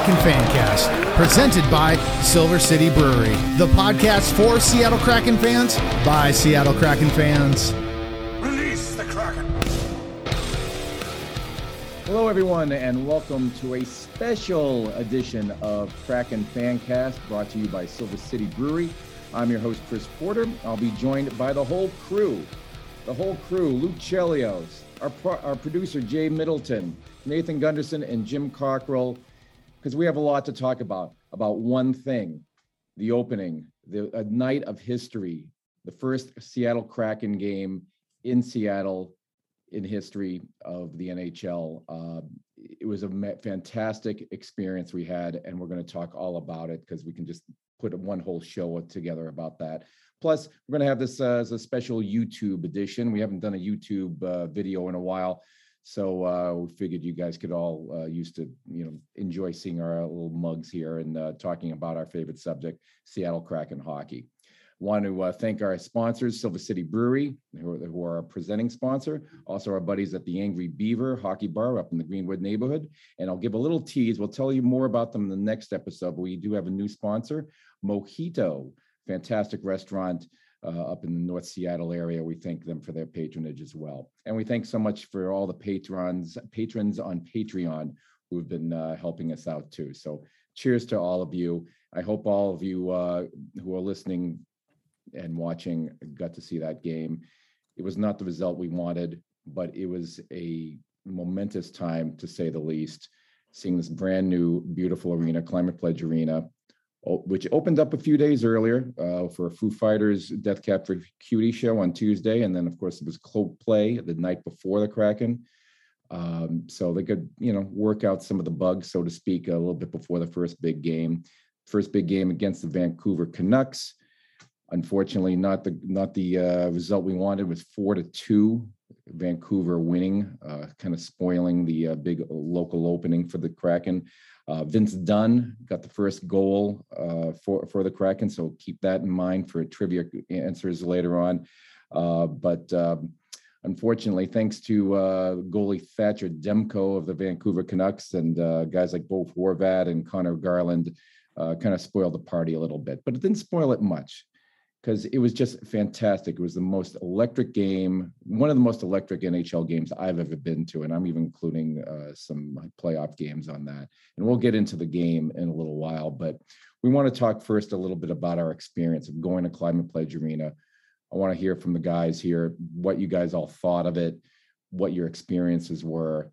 Kraken Fancast, presented by Silver City Brewery, the podcast for Seattle Kraken fans by Seattle Kraken fans. Release the Kraken! Hello, everyone, and welcome to a special edition of Kraken Fancast brought to you by Silver City Brewery. I'm your host, Chris Porter. I'll be joined by the whole crew. The whole crew, Luke Chelios, our, pro- our producer, Jay Middleton, Nathan Gunderson, and Jim Cockrell, because we have a lot to talk about. About one thing the opening, the a night of history, the first Seattle Kraken game in Seattle in history of the NHL. Uh, it was a fantastic experience we had, and we're going to talk all about it because we can just put one whole show together about that. Plus, we're going to have this uh, as a special YouTube edition. We haven't done a YouTube uh, video in a while, so uh, we figured you guys could all uh, used to, you know, enjoy seeing our little mugs here and uh, talking about our favorite subject, Seattle Kraken hockey. Want to uh, thank our sponsors, Silver City Brewery, who are, who are our presenting sponsor. Also, our buddies at the Angry Beaver Hockey Bar up in the Greenwood neighborhood. And I'll give a little tease. We'll tell you more about them in the next episode. We do have a new sponsor, Mojito, fantastic restaurant uh, up in the North Seattle area. We thank them for their patronage as well. And we thank so much for all the patrons, patrons on Patreon who have been uh, helping us out too. So cheers to all of you. I hope all of you uh, who are listening and watching got to see that game. It was not the result we wanted, but it was a momentous time to say the least. Seeing this brand new, beautiful arena, Climate Pledge Arena, which opened up a few days earlier uh, for a Foo Fighters Death Cab for Cutie show on Tuesday, and then of course it was Coldplay the night before the Kraken. Um, so they could, you know, work out some of the bugs, so to speak, a little bit before the first big game. First big game against the Vancouver Canucks. Unfortunately, not the not the uh, result we wanted was four to two. Vancouver winning, uh, kind of spoiling the uh, big local opening for the Kraken. Uh, Vince Dunn got the first goal uh, for for the Kraken, so keep that in mind for trivia answers later on. Uh, but um, unfortunately, thanks to uh, goalie Thatcher Demko of the Vancouver Canucks and guys like Bo Horvat and Conor Garland, kind of spoiled the party a little bit. But it didn't spoil it much because it was just fantastic. It was the most electric game, one of the most electric NHL games I've ever been to, and I'm even including uh, some playoff games on that. And we'll get into the game in a little while, but we want to talk first a little bit about our experience of going to Climate Pledge Arena. I want to hear from the guys here what you guys all thought of it, what your experiences were.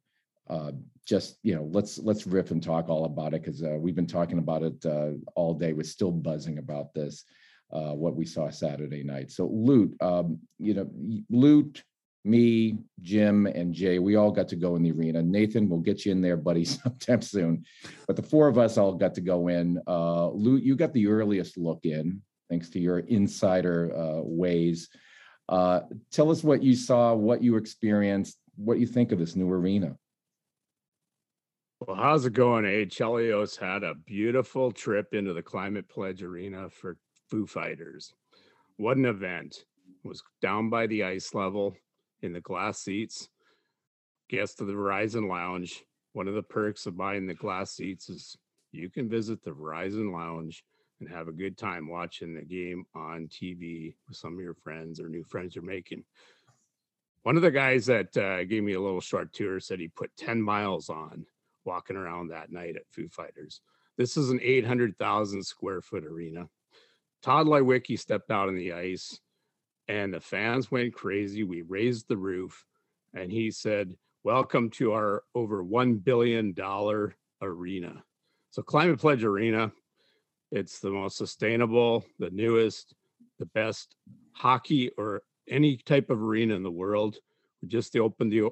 Uh, just you know, let's let's riff and talk all about it because uh, we've been talking about it uh, all day. We're still buzzing about this uh, what we saw Saturday night. So Loot, um, you know, Loot, me, Jim, and Jay, we all got to go in the arena. Nathan, we'll get you in there, buddy, sometime soon. But the four of us all got to go in. Uh, Loot, you got the earliest look in, thanks to your insider uh, ways. Uh, tell us what you saw, what you experienced, what you think of this new arena. Well, how's it going, eh? Chelios had a beautiful trip into the Climate Pledge Arena for Foo Fighters. What an event. Was down by the ice level in the glass seats. Guest of the Verizon Lounge. One of the perks of buying the glass seats is you can visit the Verizon Lounge and have a good time watching the game on TV with some of your friends or new friends you're making. One of the guys that uh, gave me a little short tour said he put 10 miles on walking around that night at Foo Fighters. This is an 800,000 square foot arena. Todd Leiweke stepped out on the ice and the fans went crazy. We raised the roof and he said, Welcome to our over $1 billion arena. So, Climate Pledge Arena, it's the most sustainable, the newest, the best hockey or any type of arena in the world. We just opened the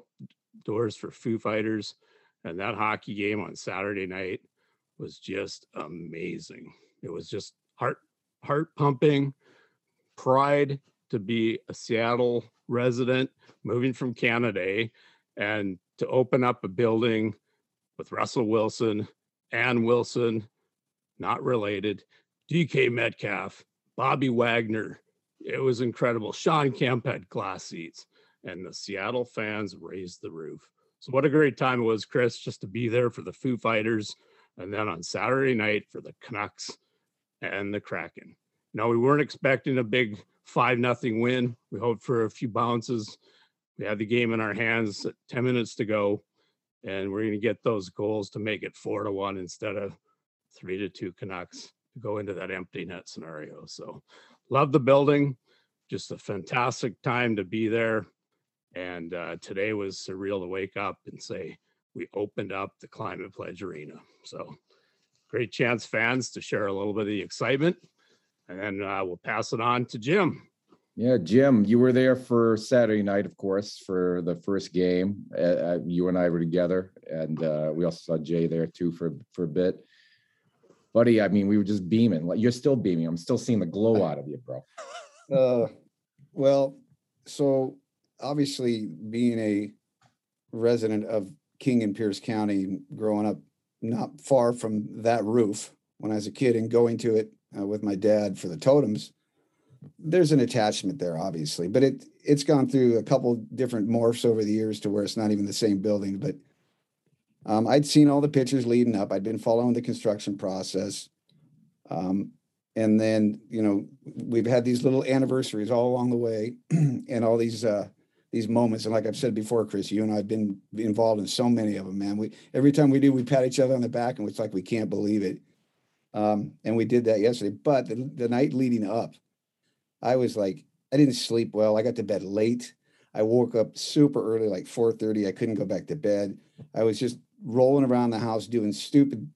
doors for Foo Fighters, and that hockey game on Saturday night was just amazing. It was just heart heart pumping, pride to be a Seattle resident moving from Canada and to open up a building with Russell Wilson, Ann Wilson, not related, DK Metcalf, Bobby Wagner. It was incredible. Shawn Kemp had glass seats, and the Seattle fans raised the roof. So, what a great time it was, Chris, just to be there for the Foo Fighters. and then on Saturday night for the Canucks and the Kraken. Now we weren't expecting a big five nothing win. We hoped for a few bounces. We had the game in our hands, 10 minutes to go, and we're going to get those goals to make it four to one instead of three to two Canucks to go into that empty net scenario. So love the building, just a fantastic time to be there. And uh, today was surreal to wake up and say, we opened up the Climate Pledge Arena. So great chance, fans, to share a little bit of the excitement. And then uh, we'll pass it on to Jim. Yeah, Jim, you were there for Saturday night, of course, for the first game. Uh, uh you and I were together, and uh, we also saw Jay there too for for a bit. Buddy, I mean, we were just beaming. Like you're still beaming. I'm still seeing the glow out of you, bro. Uh, well, so obviously, being a resident of King and Pierce County, growing up not far from that roof when I was a kid, and going to it uh, with my dad for the totems there's an attachment there, obviously, but it it's gone through a couple different morphs over the years to where it's not even the same building. But um, I'd seen all the pictures leading up. I'd been following the construction process, um, and then you know we've had these little anniversaries all along the way, and all these uh, these moments. And like I've said before, Chris, you and I've been involved in so many of them. Man, we every time we do, we pat each other on the back, and it's like we can't believe it. Um, and we did that yesterday. But the, the night leading up I was like, I didn't sleep well. I got to bed late. I woke up super early, like 4:30. I couldn't go back to bed. I was just rolling around the house doing stupid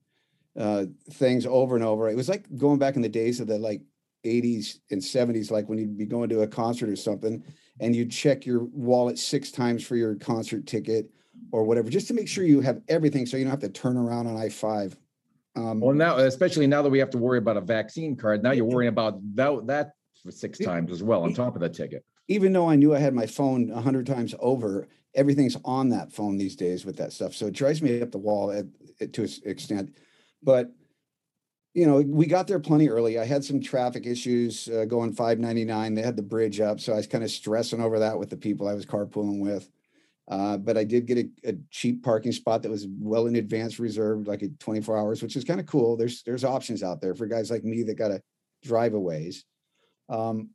uh, things over and over. It was like going back in the days of the like 80s and 70s, like when you'd be going to a concert or something, and you'd check your wallet six times for your concert ticket or whatever, just to make sure you have everything, so you don't have to turn around on I five. Um, well, now, especially now that we have to worry about a vaccine card, now you're worrying about that that for six times as well on top of the ticket. Even though I knew I had my phone a hundred times over, everything's on that phone these days with that stuff. So it drives me up the wall at, at, to an extent. But you know, we got there plenty early. I had some traffic issues uh, going 599. They had the bridge up, so I was kind of stressing over that with the people I was carpooling with. Uh, but I did get a, a, cheap parking spot that was well in advance reserved, like at 24 hours, which is kind of cool. There's there's options out there for guys like me that got to drive a ways. Um,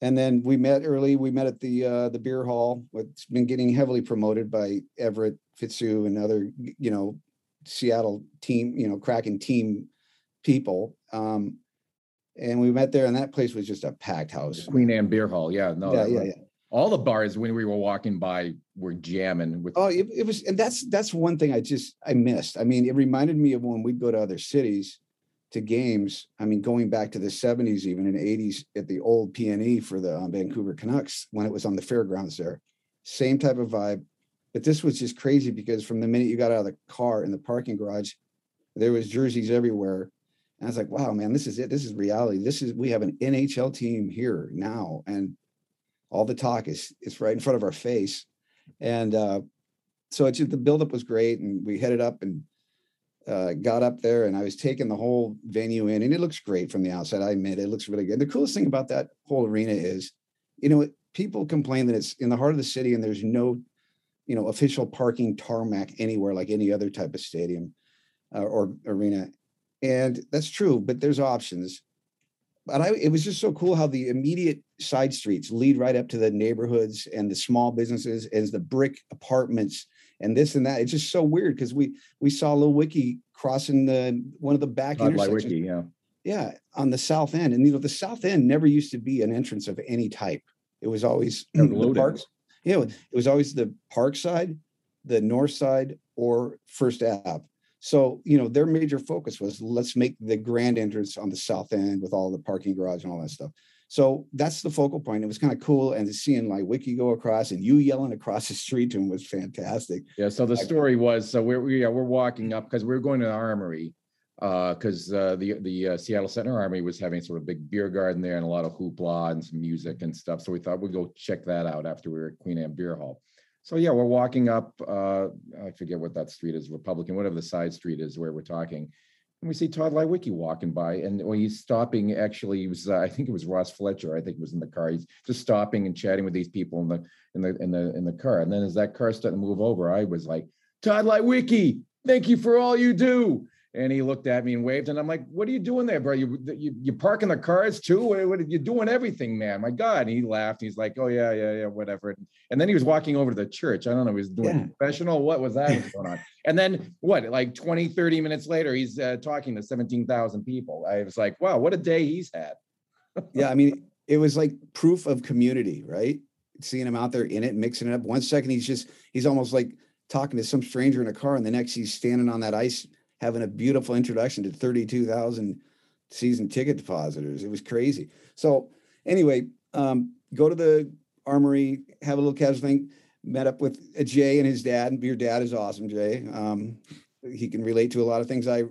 and then we met early. We met at the uh, the beer hall. It's been getting heavily promoted by Everett Fitzhugh and other, you know, Seattle team, you know, Kraken team people. Um, and we met there, and that place was just a packed house. Queen Anne Beer Hall. Yeah, no, yeah, yeah, yeah. All the bars when we were walking by were jamming with. Oh, it, it was, and that's that's one thing I just I missed. I mean, it reminded me of when we'd go to other cities to games. I mean, going back to the 70s, even in 80s at the old PNE for the um, Vancouver Canucks when it was on the fairgrounds there. Same type of vibe. But this was just crazy because from the minute you got out of the car in the parking garage, there was jerseys everywhere. And I was like, wow, man, this is it. This is reality. This is we have an NHL team here now. And all the talk is is right in front of our face. And uh, so it's the buildup was great. And we headed up and uh, got up there and I was taking the whole venue in, and it looks great from the outside. I admit it looks really good. The coolest thing about that whole arena is, you know, people complain that it's in the heart of the city and there's no, you know, official parking tarmac anywhere like any other type of stadium uh, or arena, and that's true. But there's options. But I, it was just so cool how the immediate side streets lead right up to the neighborhoods and the small businesses as the brick apartments and this and that. It's just so weird because we we saw Lil Wiki crossing the one of the back intersections. Wiki, yeah. Yeah, on the south end. And you know, the south end never used to be an entrance of any type. It was always the parks. Know, it was always the park side, the north side, or first ave. So, you know, their major focus was let's make the grand entrance on the south end with all the parking garage and all that stuff. So that's the focal point. It was kind of cool, and seeing like Wiki go across and you yelling across the street to him was fantastic. Yeah. So the story was so we're we, yeah, we're walking up because we are going to the armory because uh, uh, the the uh, Seattle Center Armory was having sort of big beer garden there and a lot of hoopla and some music and stuff. So we thought we'd go check that out after we were at Queen Anne Beer Hall. So yeah, we're walking up. Uh, I forget what that street is, Republican, whatever the side street is where we're talking and we see Todd Leiweke walking by, and when he's stopping, actually, he was uh, I think it was Ross Fletcher. I think it was in the car. He's just stopping and chatting with these people in the in the in the in the car. And then as that car started to move over, I was like, Todd Leiweke, thank you for all you do. And he looked at me and waved, and I'm like, "What are you doing there, bro? You you you parking the cars too? What, what you doing everything, man? My God!" And he laughed. He's like, "Oh yeah, yeah, yeah, whatever." And then he was walking over to the church. I don't know, he was doing Yeah. professional. What was that going on? And then what? Like 20, 30 minutes later, he's uh, talking to seventeen thousand people. I was like, "Wow, what a day he's had." yeah, I mean, it was like proof of community, right? Seeing him out there in it, mixing it up. One second he's just he's almost like talking to some stranger in a car, and the next he's standing on that ice having a beautiful introduction to 32,000 season ticket depositors. It was crazy. So anyway, um, go to the armory, have a little casual thing. Met up with uh, Jay and his dad. And your dad is awesome, Jay. Um, he can relate to a lot of things I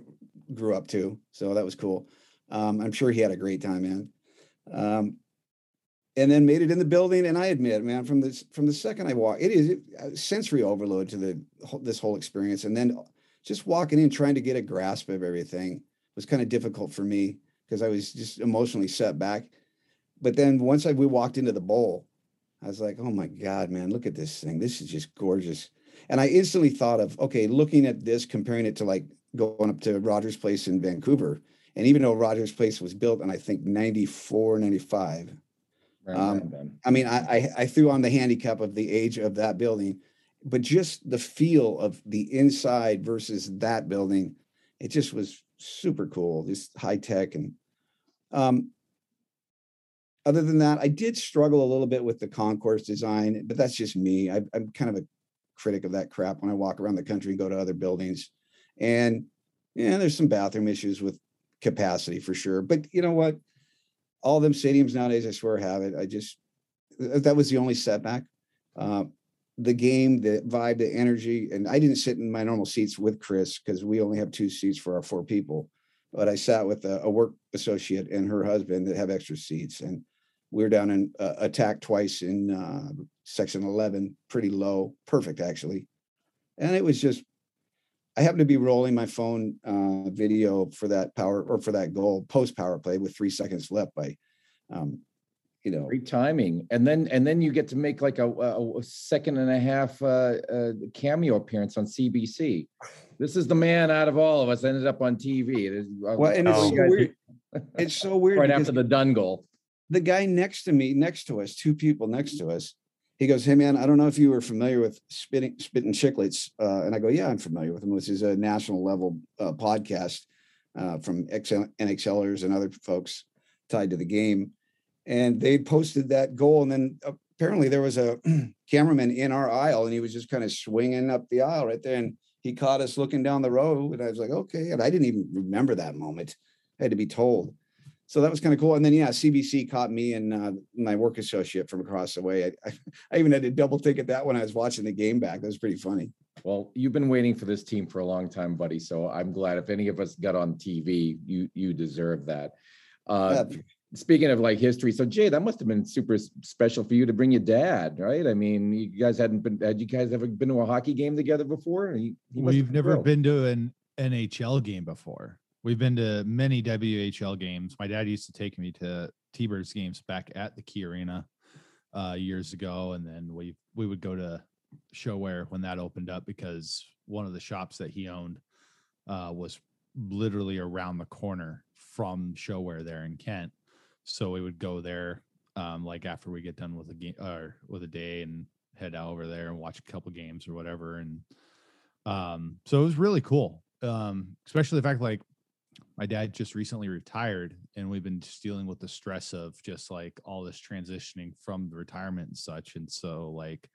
grew up to, so that was cool. Um, I'm sure he had a great time, man. Um, and then made it in the building. And I admit, man, from this from the second I walk, it is a sensory overload to the this whole experience. And then just walking in, trying to get a grasp of everything was kind of difficult for me because I was just emotionally set back. But then once I we walked into the bowl, I was like, oh my God, man, look at this thing. This is just gorgeous. And I instantly thought of, okay, looking at this, comparing it to like going up to Rogers Place in Vancouver. And even though Rogers Place was built in, I think, 94, 95, Right, Um, right. I mean, I, I I threw on the handicap of the age of that building, but just the feel of the inside versus that building, it just was super cool, just high tech and um other than that, I did struggle a little bit with the concourse design, but that's just me. I, I'm kind of a critic of that crap when I walk around the country and go to other buildings. And yeah, there's some bathroom issues with capacity for sure. But you know what? All them stadiums nowadays, I swear, have it. I just that was the only setback. Uh, the game, the vibe, the energy, and I didn't sit in my normal seats with Chris because we only have two seats for our four people. But I sat with a, a work associate and her husband that have extra seats, and we were down in uh, attack twice in uh, section 11, pretty low, perfect actually. And it was just, I happened to be rolling my phone uh, video for that power or for that goal post power play with three seconds left by, um, you know, Great timing, and then and then you get to make like a, a, a second and a half uh, uh, cameo appearance on CBC. This is the man out of all of us ended up on TV. There's- uh, well, and it's you so weird. It's so weird. right after the Dunn goal. the guy next to me, next to us, two people next to us, he goes, "Hey man, I don't know if you were familiar with spitting spitting Chiclets," uh, and I go, "Yeah, I'm familiar with them. Which is a national level uh, podcast uh, from XL, NHLers and other folks tied to the game." And they posted that goal, and then apparently there was a cameraman in our aisle, and he was just kind of swinging up the aisle right there, and he caught us looking down the road, and I was like, "Okay," and I didn't even remember that moment. I had to be told so that was kind of cool. And then yeah, CBC caught me and uh, my work associate from across the way. I, I, I even had to double take at that when I was watching the game back. That was pretty funny. Well, you've been waiting for this team for a long time, buddy. So I'm glad if any of us got on TV, you you deserve that. Uh, Yeah. Speaking of like history, so Jay, that must have been super special for you to bring your dad, right? I mean, you guys hadn't been had you guys ever been to a hockey game together before? He, he We've never thrilled. been to an NHL game before. We've been to many WHL games. My dad used to take me to T-Birds games back at the Key Arena uh, years ago, and then we we would go to ShoWare when that opened up because one of the shops that he owned uh, was literally around the corner from ShoWare there in Kent. So we would go there um, like after we get done with a game or with a day and head out over there and watch a couple games or whatever. And um, so it was really cool. Um, especially the fact like my dad just recently retired and we've been just dealing with the stress of just like all this transitioning from the retirement and such. And so like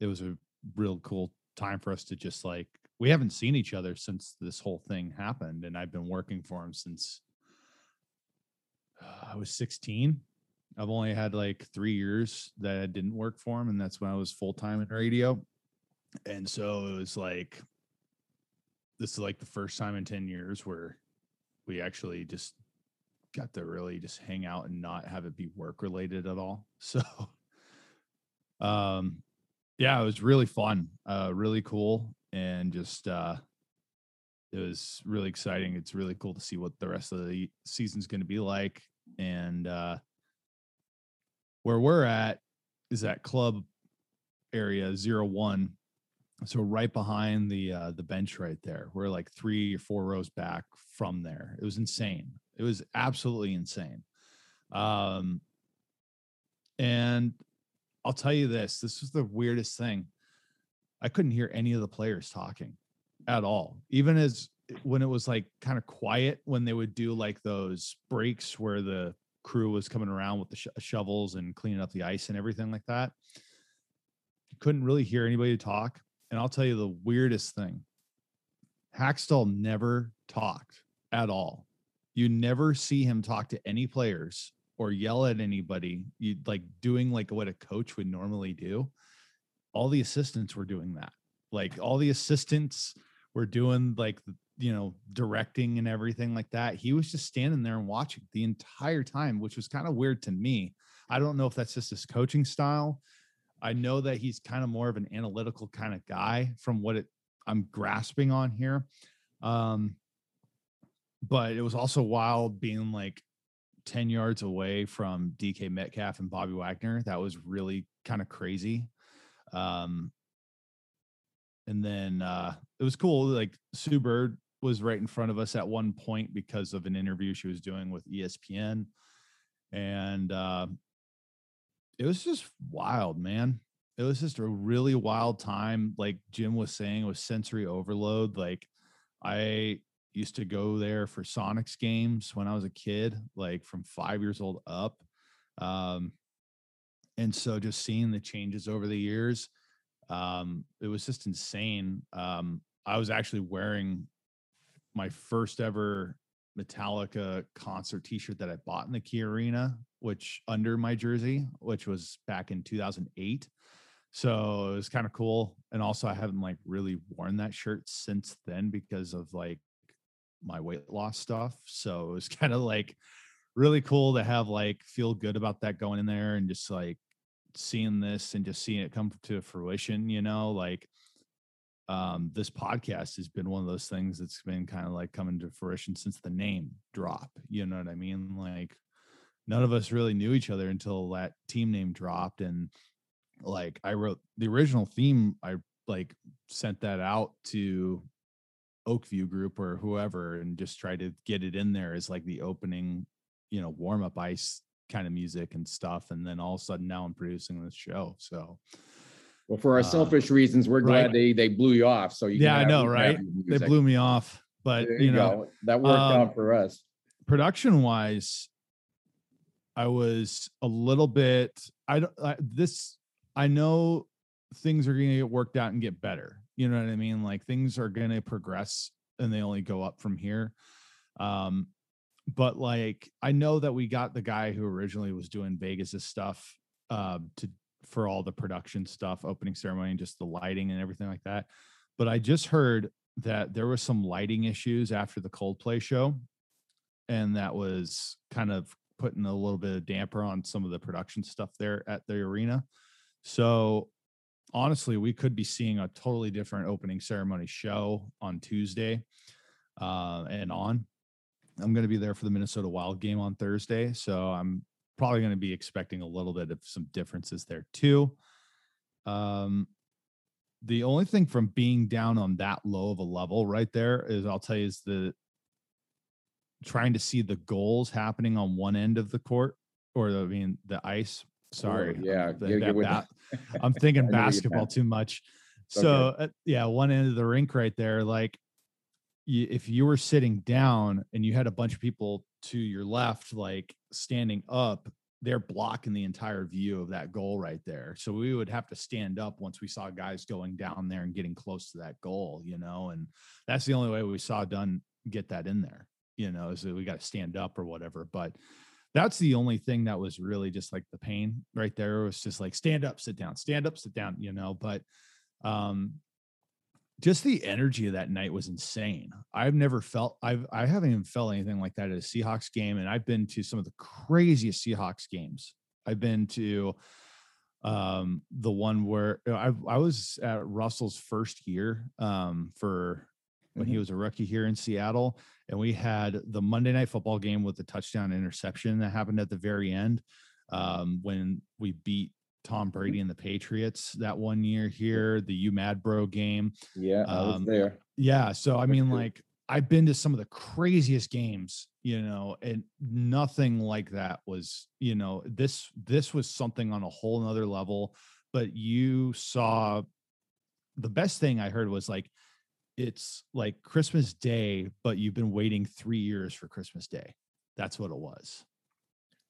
it was a real cool time for us to just like we haven't seen each other since this whole thing happened. And I've been working for him since I was 16. I've only had like three years that I didn't work for him, and that's when I was full time in radio. And so it was like this is like the first time in 10 years where we actually just got to really just hang out and not have it be work related at all. So um yeah, it was really fun, uh really cool and just uh it was really exciting. It's really cool to see what the rest of the season's going to be like and uh where we're at is that club area zero one so right behind the uh the bench right there. We're like three or four rows back from there. It was insane. It was absolutely insane. Um and i'll tell you this this was the weirdest thing. I couldn't hear any of the players talking at all even as when it was like kind of quiet when they would do like those breaks where the crew was coming around with the sh- shovels and cleaning up the ice and everything like that you couldn't really hear anybody talk and I'll tell you the weirdest thing. Hakstol never talked at all. You never see him talk to any players or yell at anybody. You like doing like what a coach would normally do. All the assistants were doing that. Like all the assistants were doing like you know directing and everything like that. He was just standing there and watching the entire time, which was kind of weird to me. I don't know if that's just his coaching style I know that he's kind of more of an analytical kind of guy from what it I'm grasping on here. Um, but it was also wild being like 10 yards away from DK Metcalf and Bobby Wagner. That was really kind of crazy. Um, and then uh, it was cool. Like Sue Bird was right in front of us at one point because of an interview she was doing with ESPN. And uh, it was just wild, man. It was just a really wild time. Like Jim was saying, it was sensory overload. Like I used to go there for Sonics games when I was a kid, like from five years old up. Um, and so just seeing the changes over the years, um, it was just insane. Um, I was actually wearing my first ever Metallica concert T-shirt that I bought in the Key Arena, which under my jersey, which was back in 2008. So it was kind of cool. And also, I haven't like really worn that shirt since then because of like my weight loss stuff. So it was kind of like really cool to have like feel good about that going in there and just like seeing this and just seeing it come to fruition, you know, like um, this podcast has been one of those things that's been kind of like coming to fruition since the name drop. You know what I mean? Like none of us really knew each other until that team name dropped. And like I wrote the original theme, I like sent that out to Oak View Group or whoever and just tried to get it in there as like the opening, you know, warm up ice kind of music and stuff. And then all of a sudden now I'm producing this show. So well, for our uh, selfish reasons, we're glad right. they they blew you off. So you yeah, I know, right? They blew me off, but you, you, know go. that worked um, out for us. Production wise, I was a little bit. I don't. I, this I know things are going to get worked out and get better. You know what I mean? Like things are going to progress and they only go up from here. Um, but like I know that we got the guy who originally was doing Vegas's stuff uh, to for all the production stuff, opening ceremony, and just the lighting and everything like that. But I just heard that there was some lighting issues after the Coldplay show, and that was kind of putting a little bit of damper on some of the production stuff there at the arena. So honestly, we could be seeing a totally different opening ceremony show on Tuesday uh, and on. I'm going to be there for the Minnesota Wild game on Thursday, so I'm probably going to be expecting a little bit of some differences there too. Um, the only thing from being down on that low of a level right there is I'll tell you is the trying to see the goals happening on one end of the court or the, I mean the ice. Sorry, oh, yeah, the, that, that, I'm thinking basketball too much. So okay. uh, yeah, one end of the rink right there, like if you were sitting down and you had a bunch of people to your left, like standing up, they're blocking the entire view of that goal right there. So we would have to stand up once we saw guys going down there and getting close to that goal, you know, and that's the only way we saw Dunn get that in there, you know, is that we got to stand up or whatever. But that's the only thing that was really just like the pain right there. It was just like stand up, sit down, stand up, sit down, you know. But um just the energy of that night was insane. I've never felt I've I haven't even felt anything like that at a Seahawks game, and I've been to some of the craziest Seahawks games. I've been to um the one where I I was at Russell's first year um for when mm-hmm. he was a rookie here in Seattle, and we had the Monday night football game with the touchdown interception that happened at the very end um when we beat Tom Brady and the Patriots that one year here, the U Mad Bro game. Yeah, I was Um, there. Yeah. So I mean, like I've been to some of the craziest games, you know, and nothing like that was, you know, this this was something on a whole nother level. But you saw the best thing I heard was like it's like Christmas Day, but you've been waiting three years for Christmas Day. That's what it was.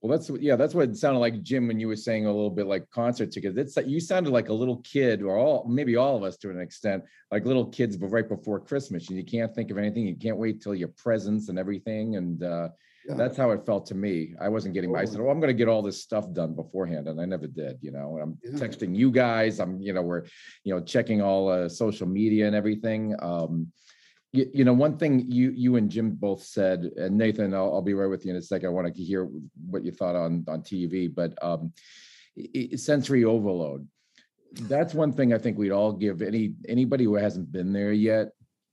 Well, that's what- yeah, that's what it sounded like, Jim, when you were saying a little bit like concert tickets. It's that you sounded like a little kid, or all maybe all of us to an extent, like little kids, but right before Christmas, and you can't think of anything. You can't wait till your presents and everything, and uh, Yeah. that's how it felt to me. I wasn't getting. I said, "Oh, I'm going to get all this stuff done beforehand," and I never did. You know, and I'm Yeah. texting you guys. I'm, you know, we're, you know, checking all uh, social media and everything. Um, you, you know, one thing you you and Jim both said, and Nathan, I'll, I'll be right with you in a second. I want to hear what you thought on on TV, but um, sensory overload. That's one thing I think we'd all give any anybody who hasn't been there yet.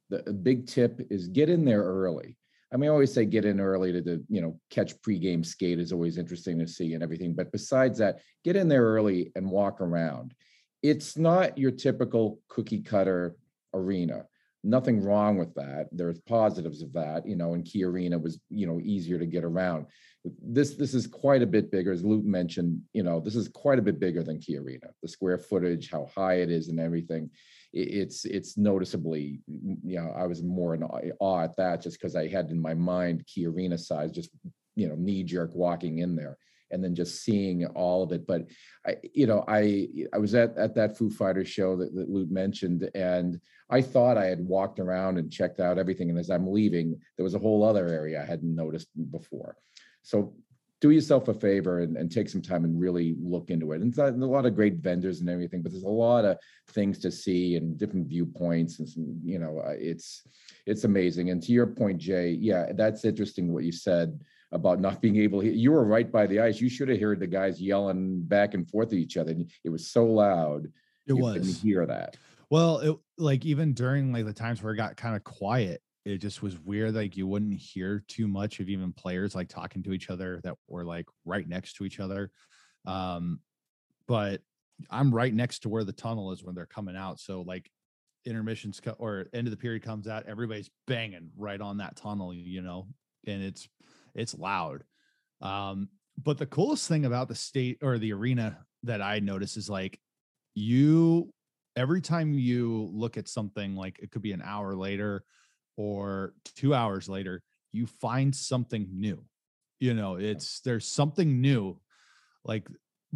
The big tip is get in there early. I mean, I always say get in early to, the, you know catch pregame skate is always interesting to see and everything. But besides that, get in there early and walk around. It's not your typical cookie cutter arena nothing wrong with that. There's positives of that, you know, and Key Arena was, you know, easier to get around. This this is quite a bit bigger, as Luke mentioned, you know, this is quite a bit bigger than Key Arena. The square footage, how high it is and everything. It's it's noticeably, mm, you know, I was more in awe- awe at that just because I had in my mind Key Arena size, just you know, knee jerk walking in there and then just seeing all of it. But I, you know, I I was at at that Foo Fighters show that, that Luke mentioned, and I thought I had walked around and checked out everything. And as I'm leaving, there was a whole other area I hadn't noticed before. So do yourself a favor and, and take some time and really look into it. And a lot of great vendors and everything, but there's a lot of things to see and different viewpoints and some, you know, uh, it's it's amazing. And to your point, Jay, yeah, that's interesting what you said about not being able to hear. You were right by the ice. You should have heard the guys yelling back and forth at each other. It was so loud. It you couldn't was. hear that. Well, it like even during like the times where it got kind of quiet, it just was weird. Like you wouldn't hear too much of even players like talking to each other that were like right next to each other. Um, but I'm right next to where the tunnel is when they're coming out. So like intermissions co- or end of the period comes out, everybody's banging right on that tunnel, you know, and it's it's loud. Um, but the coolest thing about the state or the arena that I notice is like you every time you look at something like it could be an hour later or two hours later, you find something new. You know, it's there's something new. Like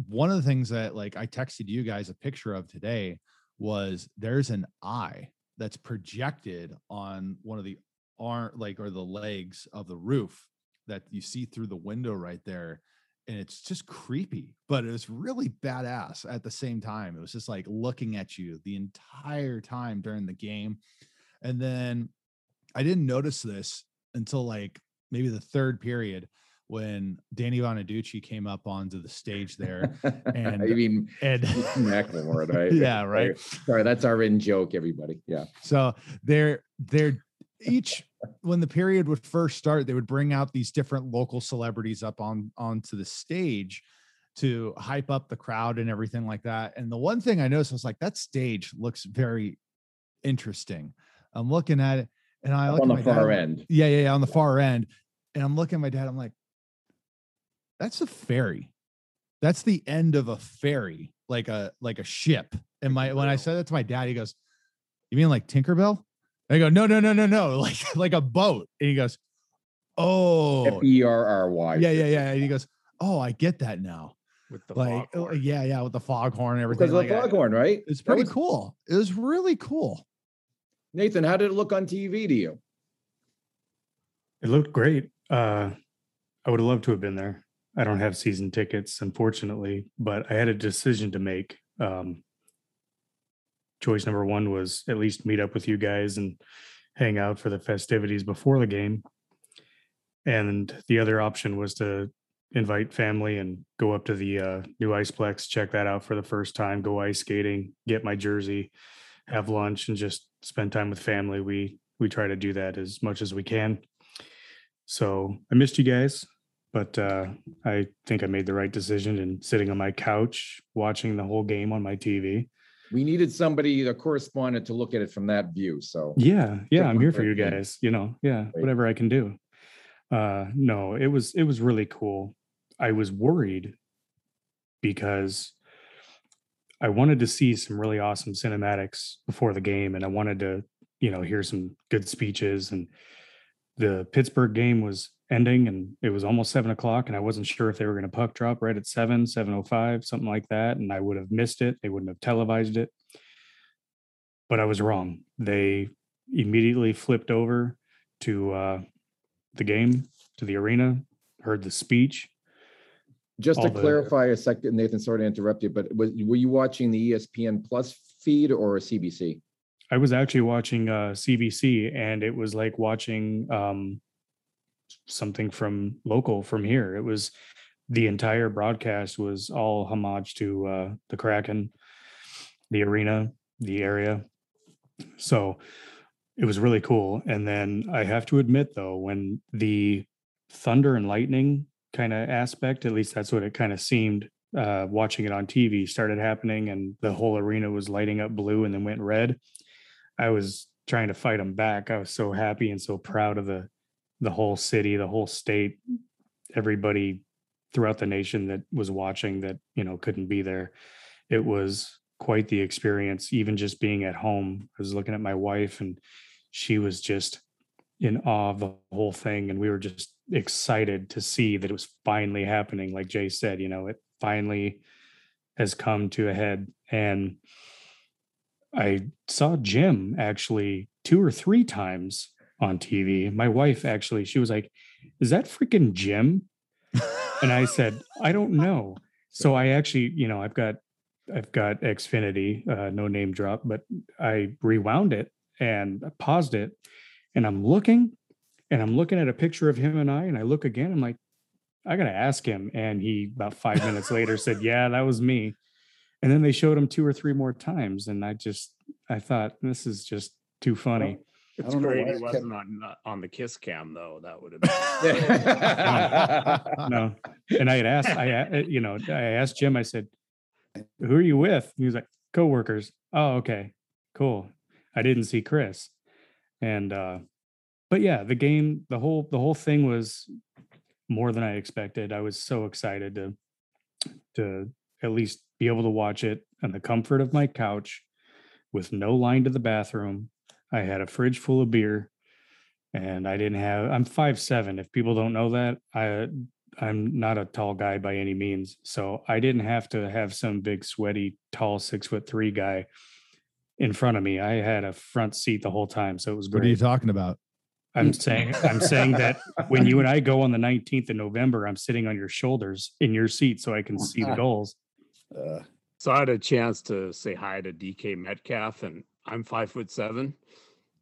one of the things that like I texted you guys a picture of today was there's an eye that's projected on one of the arm like or the legs of the roof that you see through the window right there and it's just creepy, but it was really badass at the same time. It was just like looking at you the entire time during the game. And then I didn't notice this until like maybe the third period when Danny Bonaduce came up onto the stage there. And- I mean, And Macklemore, right? yeah, right. Sorry, that's our in joke, everybody. Yeah. So they're they're each when the period would first start, they would bring out these different local celebrities up on onto the stage to hype up the crowd and everything like that. And the one thing I noticed was like that stage looks very interesting. I'm looking at it and I look on at the my dad, far I'm- end. Yeah, yeah, yeah, on the far end. And I'm looking at my dad, I'm like, that's a ferry. That's the end of a ferry, like a like a ship. And my when I said that to my dad, he goes, You mean like Tinkerbell? And I go, No, no, no, no, no, like like a boat. And he goes, Oh, F E R R Y. yeah, yeah, yeah. And he goes, Oh, I get that now. with the Like, foghorn. yeah, yeah, with the foghorn and everything. Because of the I- foghorn, right? it's pretty was- cool. It was really cool. Nathan, how did it look on TV to you? It looked great. Uh, I would have loved to have been there. I don't have season tickets, unfortunately, but I had a decision to make. Um, choice number one was at least meet up with you guys and hang out for the festivities before the game. And the other option was to invite family and go up to the uh, new Iceplex, check that out for the first time, go ice skating, get my jersey, have lunch, and just spend time with family. We we try to do that as much as we can. So I missed you guys. but uh, I think I made the right decision in sitting on my couch watching the whole game on my TV. We needed somebody, a correspondent, to look at it from that view. So Yeah, yeah, I'm here for you guys. You know, yeah, whatever I can do. Uh, no, it was it was really cool. I was worried because I wanted to see some really awesome cinematics before the game, and I wanted to, you know, hear some good speeches. And the Pittsburgh game was ending, and it was almost seven o'clock, and I wasn't sure if they were going to puck drop right at seven, seven o five, something like that, and I would have missed it. They wouldn't have televised it, but I was wrong. They immediately flipped over to uh, the game, to the arena, heard the speech, just to the- clarify a second, Nathan, sorry to interrupt you, but was, were you watching the ESPN Plus feed or a CBC? I was actually watching uh, CBC, and it was like watching um, something from local from here. It was the entire broadcast was all homage to uh, the Kraken, the arena, the area. So it was really cool. And then I have to admit, though, when the thunder and lightning kind of aspect, at least that's what it kind of seemed uh, watching it on TV, started happening, and the whole arena was lighting up blue and then went red. I was trying to fight them back. I was so happy and so proud of the the whole city, the whole state, everybody throughout the nation that was watching that, you know, couldn't be there. It was quite the experience, even just being at home. I was looking at my wife and she was just in awe of the whole thing. And we were just excited to see that it was finally happening. Like Jay said, you know, it finally has come to a head. And I saw Jim actually two or three times on TV. My wife actually, she was like, Is that freaking Jim? And I said, I don't know. So I actually, you know, I've got I've got Xfinity, uh, no name drop, but I rewound it and paused it and I'm looking and I'm looking at a picture of him and I, and I look again, I'm like, I gotta ask him. And he about five minutes later said, Yeah, that was me. And then they showed him two or three more times. And I just I thought this is just too funny. It's don't know great why he wasn't on uh, on the kiss cam though. That would have been no. And I had asked, i you know, I asked Jim, I said, who are you with? He was like, coworkers. Oh, okay, cool. I didn't see Chris. And, uh, but yeah, the game, the whole, the whole thing was more than I expected. I was so excited to, to at least be able to watch it on the comfort of my couch with no line to the bathroom. I had a fridge full of beer and I didn't have I'm five seven. If people don't know that, I I'm not a tall guy by any means. So I didn't have to have some big sweaty tall six foot three guy in front of me. I had a front seat the whole time. So it was great. What are you talking about? I'm saying I'm saying that when you and I go on the 19th of November, I'm sitting on your shoulders in your seat so I can see the goals. Uh, So I had a chance to say hi to DK Metcalf, and I'm five foot seven,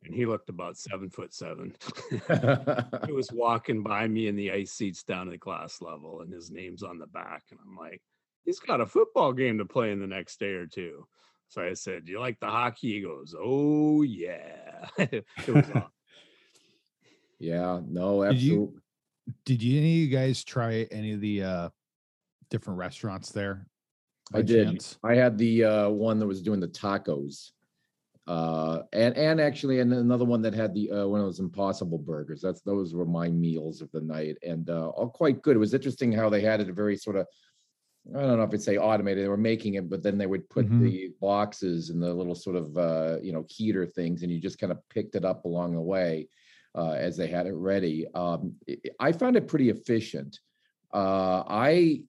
and he looked about seven foot seven. he was walking by me in the ice seats down at the glass level, and his name's on the back, and I'm like, he's got a football game to play in the next day or two. So I said, "Do you like the hockey?" He goes, "Oh yeah." awesome. yeah, no, Did you- absolutely. Did you any of you guys try any of the uh different restaurants there? I did. chance? I had the uh, one that was doing the tacos. Uh, and and actually and another one that had the uh, one of those impossible burgers. That's those were my meals of the night and uh, all quite good. It was interesting how they had it a very sort of I don't know if I'd say automated. They were making it, but then they would put Mhm. the boxes and the little sort of uh, you know heater things, and you just kind of picked it up along the way uh, as they had it ready. Um, I- I found it pretty efficient. Uh, I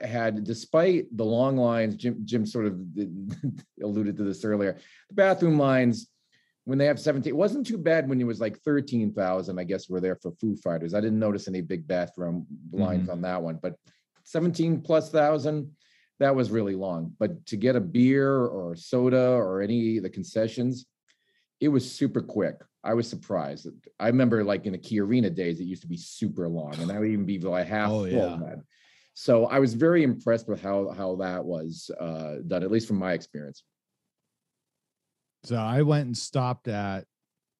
had, despite the long lines, Jim Jim sort of alluded to this earlier. The bathroom lines when they have 17, it wasn't too bad when it was like 13,000, I guess, were there for Foo Fighters. I didn't notice any big bathroom lines mm-hmm. on that one, but 17 plus thousand, that was really long. But to get a beer or a soda or any of the concessions, it was super quick. I was surprised. I remember like in the Key Arena days, it used to be super long and that would even be like half Oh, full yeah. Then. So I was very impressed with how how that was uh, done, at least from my experience. So I went and stopped at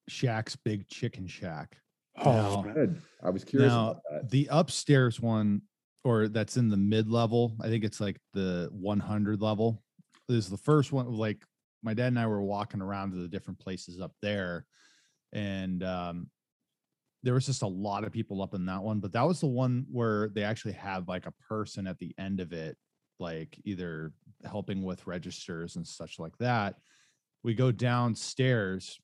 Shaq's Big Chicken Shack Oh, Good. I was curious Now, about that. the upstairs one, or that's in the mid level, I think it's like the 100 level, This is the first one. Like my dad and I were walking around to the different places up there, and um, there was just a lot of people up in that one. But that was the one where they actually had like a person at the end of it, like either helping with registers and such like that. We go downstairs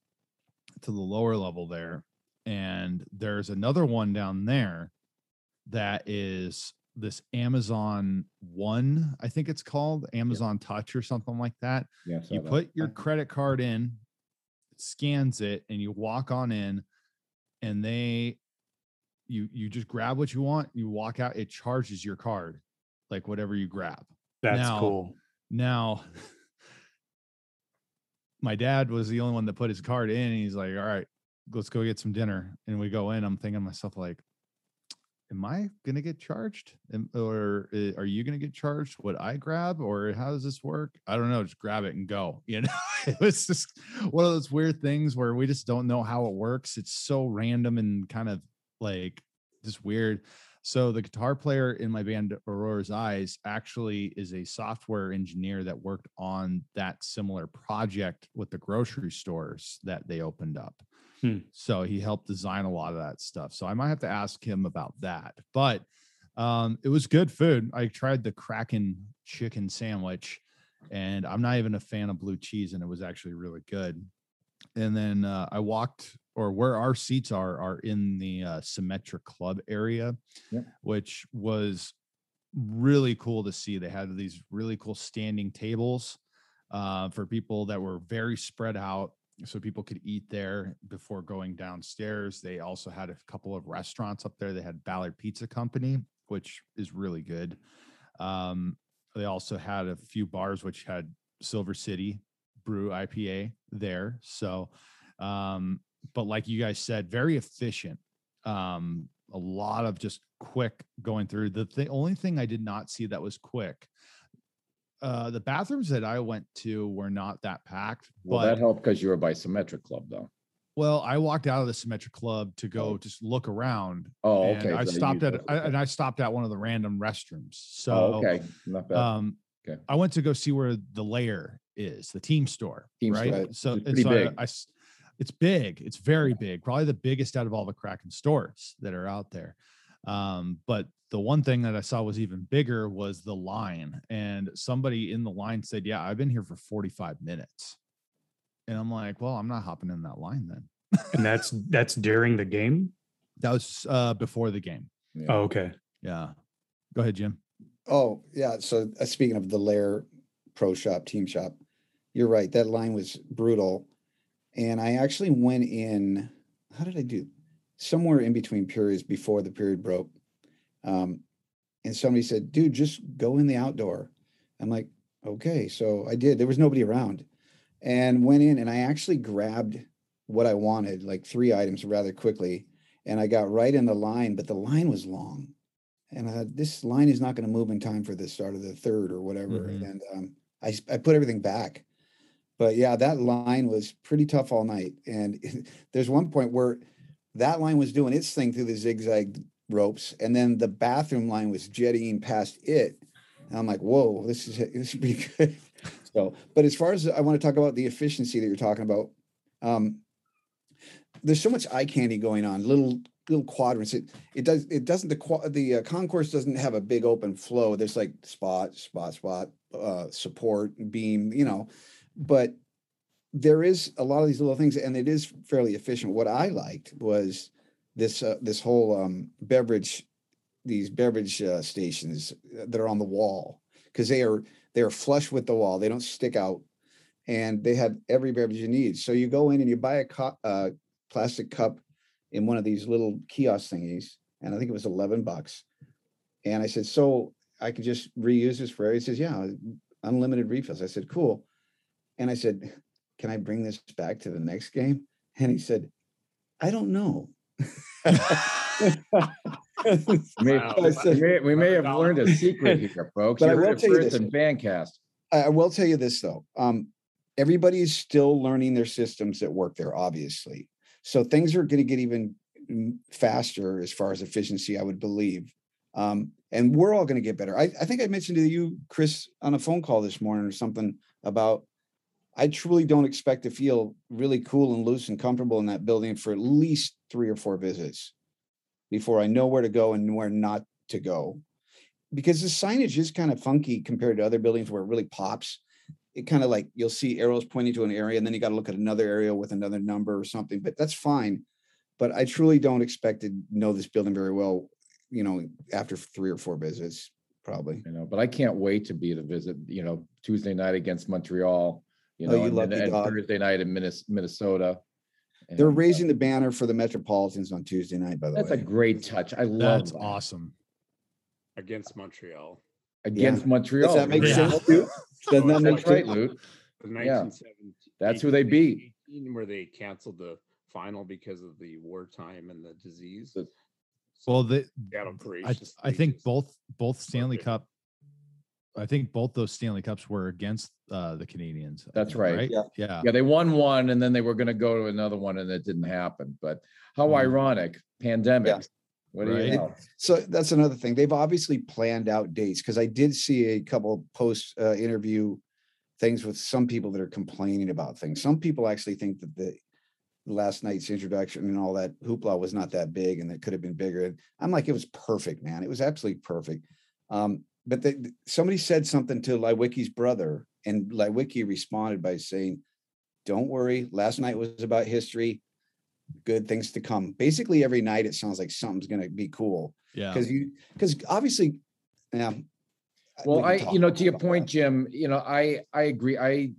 to the lower level there, and there's another one down there that is this Amazon One, I think it's called Amazon Touch or something like that. Yeah, You that. put your credit card in, scans it, and you walk on in, and they you you just grab what you want, you walk out, it charges your card, like whatever you grab. that's Now- cool. Now, my dad was the only one that put his card in. And he's like, "All right, let's go get some dinner." And we go in. I'm thinking to myself, like, "Am I gonna get charged, Am- or uh, are you gonna get charged? What I grab, or how does this work? I don't know. Just grab it and go." You know, it was just one of those weird things where we just don't know how it works. It's so random and kind of like just weird. So the guitar player in my band Aurora's Eyes actually is a software engineer that worked on that similar project with the grocery stores that they opened up. Hmm. So he helped design a lot of that stuff. So I might have to ask him about that. But um, it was good food. I tried the Kraken chicken sandwich, and I'm not even a fan of blue cheese, and it was actually really good. And then uh, I walked, or where our seats are, are in the uh, Symetra Club area, which was really cool to see. They had these really cool standing tables uh, for people that were very spread out, so people could eat there before going downstairs. They also had a couple of restaurants up there. They had Ballard Pizza Company, which is really good. Um, they also had a few bars which had Silver City Brew IPA there. So, um, but like you guys said, very efficient. Um, a lot of just quick going through. The th- only thing I did not see that was quick. Uh, the bathrooms that I went to were not that packed, Well, that helped because you were by Symetra Club, though. Well, I walked out of the Symetra Club to go Oh. just look around. Oh, okay. I so stopped at I, and I stopped at one of the random restrooms. So Oh, okay. Not bad. um Okay. I went to go see where the Lair is, the team store. Team right. store, So, it's and so I- big. It's big. It's very big. Probably the biggest out of all the Kraken stores that are out there. Um, but the one thing that I saw was even bigger was the line. And somebody in the line said, Yeah, I've been here for 45 minutes. And I'm like, Well, I'm not hopping in that line then. And that's that's during the game. That was uh before the game. Yeah. Oh, okay. Yeah. Go ahead, Jim. Oh, yeah. So uh, speaking of the Lair Pro Shop, Team Shop, you're right. That line was brutal. And I actually went in, how did I do? Somewhere in between periods before the period broke. Um, and somebody said, dude, just go in the outdoor. I'm like, okay. So I did. There was nobody around and went in and I actually grabbed what I wanted, like three items rather quickly. And I got right in the line, but the line was long and I thought this line is not going to move in time for the start of the third or whatever. Mhm. And um, I I put everything back, but yeah, that line was pretty tough all night. And there's one point where that line was doing its thing through the zigzag ropes, and then the bathroom line was jettying past it. And I'm like, whoa, this is this is pretty good. So, but as far as I want to talk about the efficiency that you're talking about, um, there's so much eye candy going on, little little quadrants. It it does it doesn't the the uh, concourse doesn't have a big open flow. There's like spot spot spot uh, support beam, you know, but there is a lot of these little things, and it is fairly efficient. What I liked was this uh, this whole um, beverage these beverage uh, stations that are on the wall because they are they are flush with the wall. They don't stick out, and they have every beverage you need. So you go in and you buy a co- uh, plastic cup in one of these little kiosk thingies, and I think it was eleven bucks. And I said, so I could just reuse this for. He says, yeah, unlimited refills. I said, cool. And I said, can I bring this back to the next game? And he said, I don't know. May- Wow. we may, we may have learned a secret here, folks. But I You will heard it tell you this. in Fancast. I I will tell you this though. Um, everybody's still learning their systems that work there, obviously. So things are going to get even mm, faster as far as efficiency, I would believe. Um, and we're all going to get better. I, I think I mentioned to you, Chris, on a phone call this morning or something about I truly don't expect to feel really cool and loose and comfortable in that building for at least three or four visits before I know where to go and where not to go. Because the signage is kind of funky compared to other buildings where it really pops. It kind of like you'll see arrows pointing to an area and then you got to look at another area with another number or something, but that's fine. But I truly don't expect to know this building very well, you know, after three or four visits, probably. You know, but I can't wait to be the visit, you know, Tuesday night against Montreal, you Oh, know, you and and. Thursday night in Minnesota. They're uh, raising the banner for the Metropolitans on Tuesday night, by the way. That's a great touch. I love That's that. awesome. against Montreal. Against Does Montreal. that make Yeah. sense? to? Doesn't that make That's right, sense? Lou. The Yeah. That's who they beat. Where they canceled the final because of the wartime and the disease. Well, the I, I think both both Stanley Cup. I think both those Stanley Cups were against uh, the Canadiens. That's think, right. Yeah. Yeah. Yeah, they won one and then they were gonna go to another one and it didn't happen. But how Mhm. ironic, pandemic. What do you know? So that's another thing. They've obviously planned out dates because I did see a couple post uh, interview things with some people that are complaining about things. Some people actually think that the last night's introduction and all that hoopla was not that big and it could have been bigger. And I'm like, it was perfect, man. It was absolutely perfect. Um, but they, somebody said something to Leiweke's brother, and Leiweke responded by saying, "Don't worry. Last night was about history. Good things to come." Basically, every night it sounds like something's going to be cool Yeah. because you because obviously yeah Well, we I, you know, to your point, that. Jim, you know, I, I agree. I,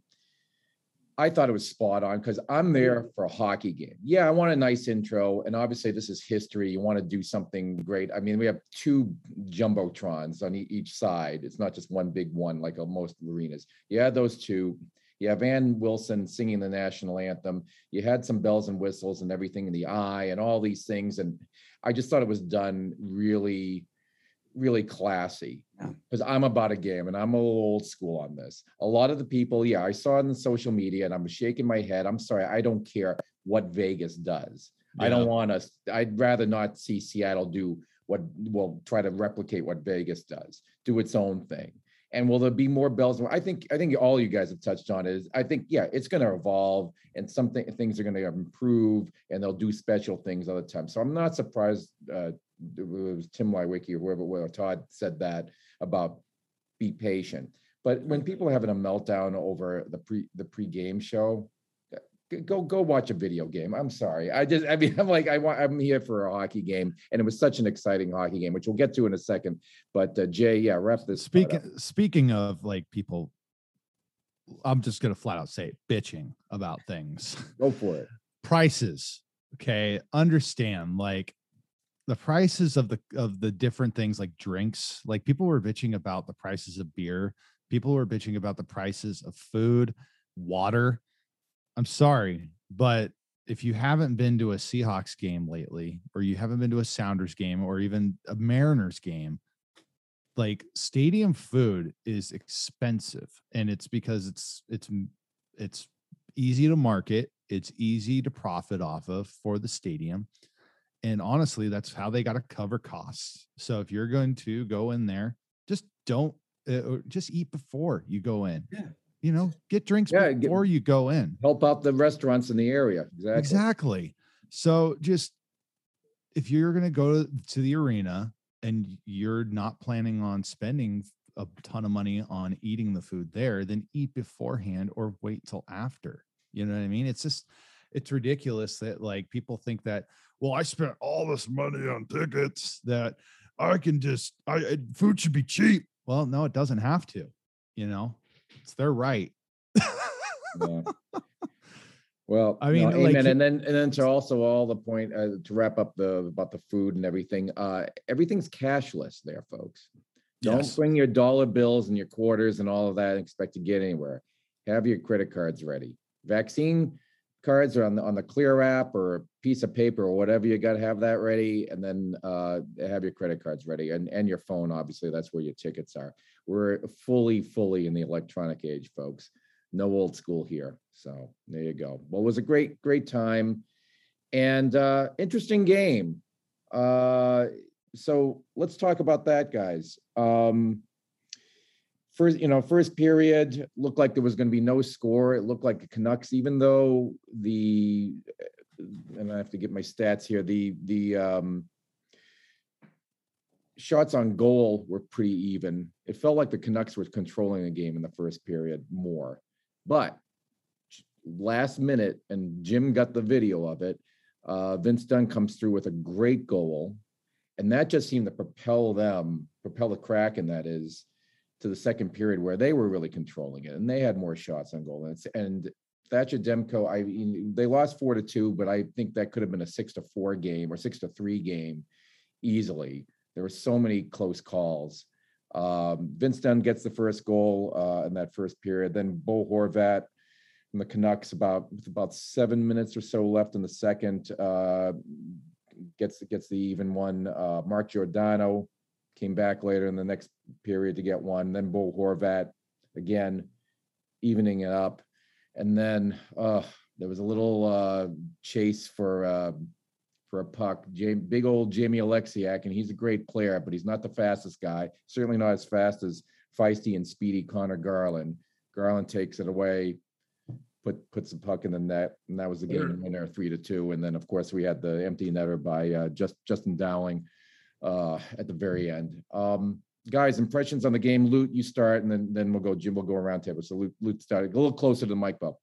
I thought it was spot on because I'm mm. there for a hockey game. Yeah, I want a nice intro, and obviously this is history. You want to do something great. I mean, we have two jumbotrons on each side. It's not just one big one like most arenas. You had those two. You have Ann Wilson singing the national anthem. You had some bells and whistles and everything in the eye and all these things. And I just thought it was done really, really classy Yeah. because I'm about a game and I'm a little old school on this. A lot of the people, yeah, I saw it on social media and I'm shaking my head. I'm sorry, I don't care what Vegas does. I don't want us, I'd rather not see Seattle do what, well, try to replicate what Vegas does, do its own thing. And will there be more bells? I think, I think all you guys have touched on is, I think, yeah, it's gonna evolve and something, things are gonna improve and they'll do special things other times. So I'm not surprised, uh, it was Tim Leiweke or whoever, whoever Todd said that about be patient. But when people are having a meltdown over the pre, the pre-game show, go, go watch a video game. I'm sorry. I just, I mean, I'm like, I want, I'm here for a hockey game and it was such an exciting hockey game, which we'll get to in a second. But uh, Jay, yeah, wrap this. Speaking speaking of like people, I'm just gonna flat out say it, bitching about things. Go for it. prices okay understand like the prices of the of the different things like drinks like people were bitching about the prices of beer. People were bitching about the prices of food water. I'm sorry but if you haven't been to a seahawks game lately or you haven't been to a sounders game or even a mariners game like stadium food is expensive and it's because it's it's it's easy to market it's easy to profit off of for the stadium and honestly that's how they got to cover costs so if you're going to go in there just don't uh, just eat before you go in Yeah. you know get drinks Yeah, get- before you go in Help out the restaurants in the area. Exactly. Exactly. So just if you're going to go to the arena and you're not planning on spending a ton of money on eating the food there, then eat beforehand or wait till after. You know what I mean? It's just it's ridiculous that like people think that well I spent all this money on tickets that I can just I I- food should be cheap. Well, no, it doesn't have to. You know, it's their right. Yeah. Well, I I mean, mean, like, amen. he- And then, and then to also all the point uh, to wrap up the about the food and everything. Uh, everything's cashless there, folks. Don't Yes. bring your dollar bills and your quarters and all of that and expect to get anywhere. Have your credit cards ready. Vaccine cards are on the on the Clear app or a piece of paper or whatever. You got to have that ready, and then uh, have your credit cards ready and and your phone. Obviously, that's where your tickets are. We're fully, fully in the electronic age, folks no old school here. So there you go. Well, it was a great, great time. and uh, interesting game. Uh, so let's talk about that, guys. Um, first, you know, first period looked like there was going to be no score. It looked like the Canucks, even though the, and I have to get my stats here. The the um, shots on goal were pretty even. It felt like the Canucks were controlling the game in the first period more, but last minute, and Jim got the video of it. Uh, Vince Dunn comes through with a great goal, and that just seemed to propel them, propel the Kraken. That is to the second period where they were really controlling it, and they had more shots on goal. And, and Thatcher Demko, I mean, they lost four to two, but I think that could have been a six to four game or six to three game easily. There were so many close calls. Um, Vince Dunn gets the first goal uh, in that first period. Then Bo Horvat from the Canucks about with about seven minutes or so left in the second uh, gets gets the even one. Uh, Mark Giordano came back later in the next period to get one. Then Bo Horvat again evening it up, and then uh, there was a little uh, chase for uh, for a puck. Jamie, big old Jamie Oleksiak, and he's a great player, but he's not the fastest guy. Certainly not as fast as feisty and speedy Conor Garland. Garland takes it away put puts the puck in the net, and that was the game winner, three to two. And then, of course, we had the empty netter by uh, just Justin Dowling uh, at the very end. Um, guys, impressions on the game. Loot, you start, and then then we'll go. Jim, we'll go around table. So Loot, Lute started a little closer to the mic, Bob.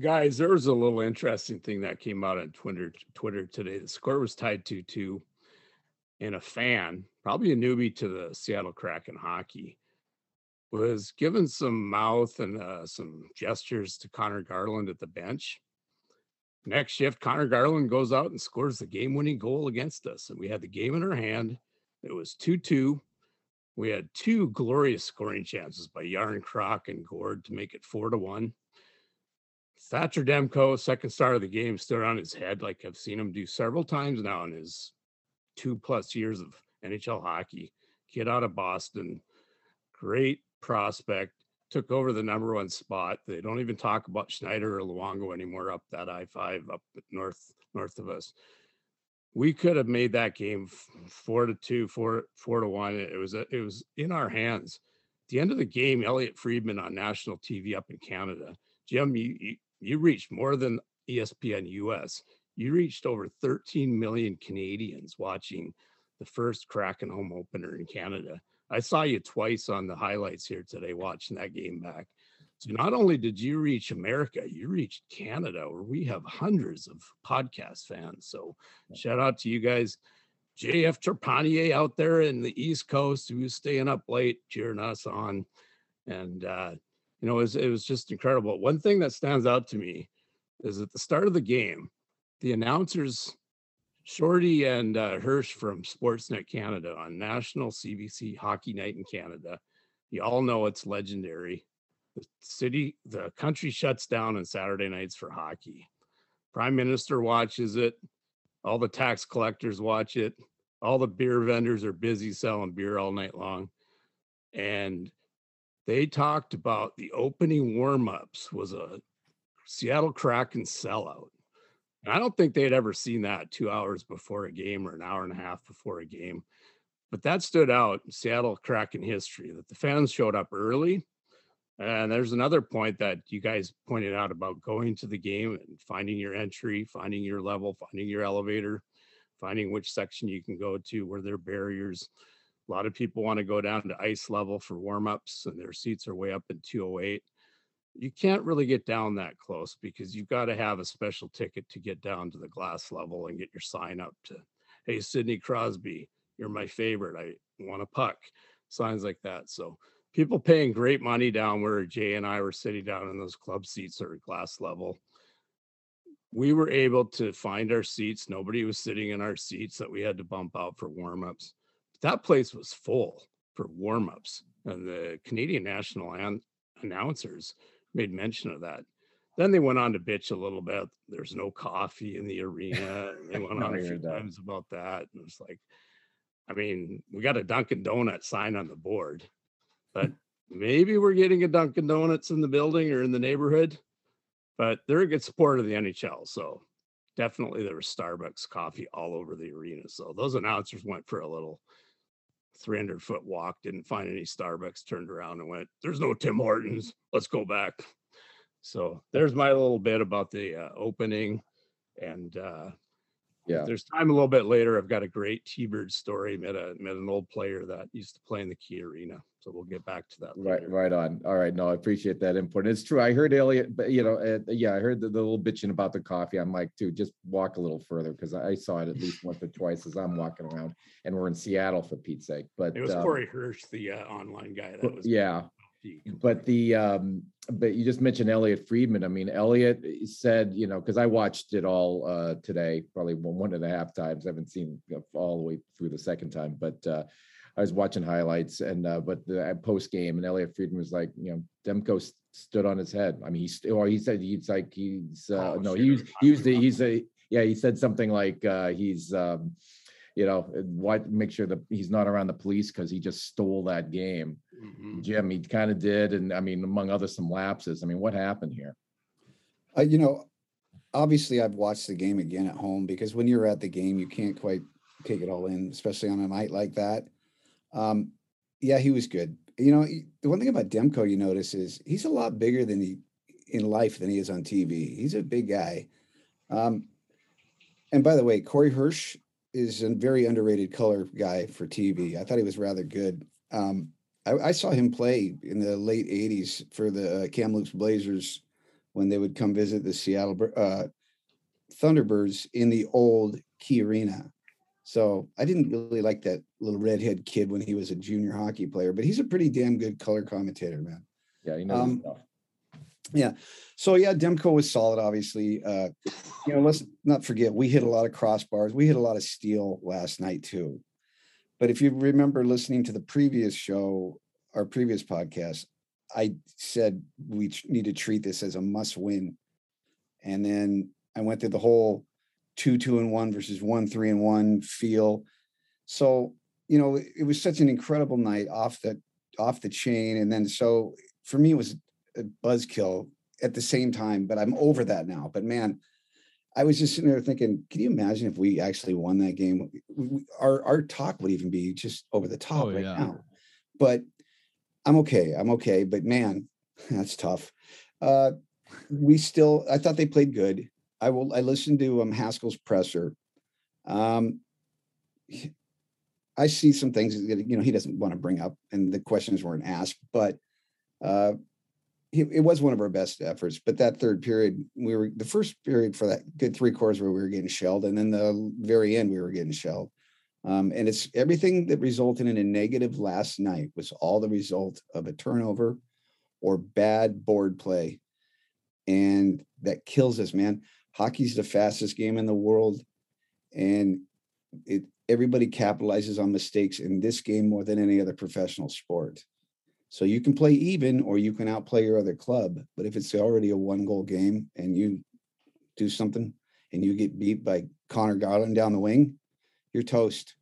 Guys, there was a little interesting thing that came out on Twitter Twitter today. The score was tied to two, and a fan, probably a newbie to the Seattle Kraken hockey, was given some mouth and uh, some gestures to Conor Garland at the bench. Next shift, Conor Garland goes out and scores the game winning goal against us. And we had the game in our hand. It was 2 2. We had two glorious scoring chances by Järnkrok and Gourde to make it 4 to 1. Thatcher Demko, second star of the game, stood on his head like I've seen him do several times now in his two plus years of NHL hockey. Kid out of Boston, great prospect, took over the number one spot. They don't even talk about Schneider or Luongo anymore up that I five up north north of us. We could have made that game four to two, four four to one. It was a, it was in our hands. At the end of the game, Elliotte Friedman on national TV up in Canada. Jim, you, you you reached more than ESPN US. You reached over 13 million Canadians watching the first Kraken home opener in Canada. I saw you twice on the highlights here today watching that game back. So not only did you reach America, you reached Canada, where we have hundreds of podcast fans. So shout out to you guys. JF Trepanier out there in the East Coast who's staying up late cheering us on. And uh, you know, it was, it was just incredible. One thing that stands out to me is at the start of the game, the announcers Shorty and uh, Hirsch from Sportsnet Canada on National CBC Hockey Night in Canada. You all know it's legendary. The city, the country shuts down on Saturday nights for hockey. Prime Minister watches it. All the tax collectors watch it. All the beer vendors are busy selling beer all night long. And they talked about the opening warm-ups was a Seattle Kraken sellout. I don't think they had ever seen that two hours before a game or an hour and a half before a game. But that stood out Seattle Kraken history that the fans showed up early. And there's another point that you guys pointed out about going to the game and finding your entry, finding your level, finding your elevator, finding which section you can go to where there are barriers. A lot of people want to go down to ice level for warm-ups and their seats are way up in 208 you can't really get down that close because you've got to have a special ticket to get down to the glass level and get your sign up to hey sidney crosby you're my favorite. I want a puck. Signs like that. So people paying great money down where jay and i were sitting down in those club seats or glass level we were able to find our seats. Nobody was sitting in our seats that we had to bump out for warm-ups. That place was full for warm-ups. And the canadian national an- announcers made mention of that. Then they went on to bitch a little bit. There's no coffee in the arena. They went on a few times about that. And it's like, I mean, we got a Dunkin' Donut sign on the board, but maybe we're getting a Dunkin' Donuts in the building or in the neighborhood. But they're a good supporter of the NHL. So definitely there was Starbucks coffee all over the arena. So those announcers went for a little 300 foot walk, didn't find any Starbucks, turned around and went, There's no Tim Hortons. Let's go back. So there's my little bit about the uh, opening. And uh, Yeah. there's time a little bit later. I've got a great T-Bird story. Met a met an old player that used to play in the Key Arena. So we'll get back to that Right, later. right on. All right. No, I appreciate that input. It's true. I heard Elliotte, but you know, uh, yeah, I heard the, the little bitching about the coffee. I'm like, dude, just walk a little further because I saw it at least once or twice as I'm walking around, and we're in Seattle for Pete's sake. But It was um, Corey Hirsch, the uh, online guy. That was yeah, but the um, but you just mentioned Elliotte Friedman. I mean, Elliotte said, you know, because I watched it all uh today, probably one one and a half times. I haven't seen all the way through the second time, but uh I was watching highlights and uh but the post game and Elliotte Friedman was like, you know, Demko s- stood on his head. I mean, he's or he said he's like he's uh Oh, no, shit, he used I'm he used talking the, he's a yeah, he said something like uh he's um you know, what make sure that he's not around the police because he just stole that game. Mhm. Jim, he kind of did, and I mean, among other some lapses. I mean, what happened here? Uh, you know, obviously I've watched the game again at home because when you're at the game, you can't quite take it all in, especially on a night like that. Um, yeah, he was good. You know, the one thing about Demko you notice is he's a lot bigger than he in life than he is on TV. He's a big guy. Um, and by the way, Corey Hirsch is a very underrated color guy for TV. I thought he was rather good. Um, I, I saw him play in the late '80s for the uh, Kamloops Blazers when they would come visit the Seattle uh, Thunderbirds in the old Key Arena. So I didn't really like that little redhead kid when he was a junior hockey player, but he's a pretty damn good color commentator, man. Yeah, he knows his Um, stuff. So yeah, Demko was solid, obviously. Uh, you know, let's not forget we hit a lot of crossbars. We hit a lot of steel last night too. But if you remember listening to the previous show, our previous podcast, I said we need to treat this as a must win. And then I went through the whole two, two and one versus one, three and one feel. So, you know, it was such an incredible night off the off the chain. And then so for me it was a buzzkill at the same time, but I'm over that now. But man, I was just sitting there thinking, can you imagine if we actually won that game? We- we- Our our talk would even be just over the top Oh, right yeah. now. But I'm okay. I'm okay. But man, that's tough. Uh, we still. I thought they played good. I will. I listened to um, Hakstol's presser. Um, I see some things that you know he doesn't want to bring up, and the questions weren't asked, but. Uh, it, it was one of our best efforts. But that third period, we were the first period for that good three quarters where we were getting shelled, and then the very end we were getting shelled. Um, and it's everything that resulted in a negative last night was all the result of a turnover or bad board play, and that kills us, man. Hockey's the fastest game in the world, and it everybody capitalizes on mistakes in this game more than any other professional sport. So you can play even or you can outplay your other club. But if it's already a one goal game and you do something and you get beat by Conor Garland down the wing, you're toast.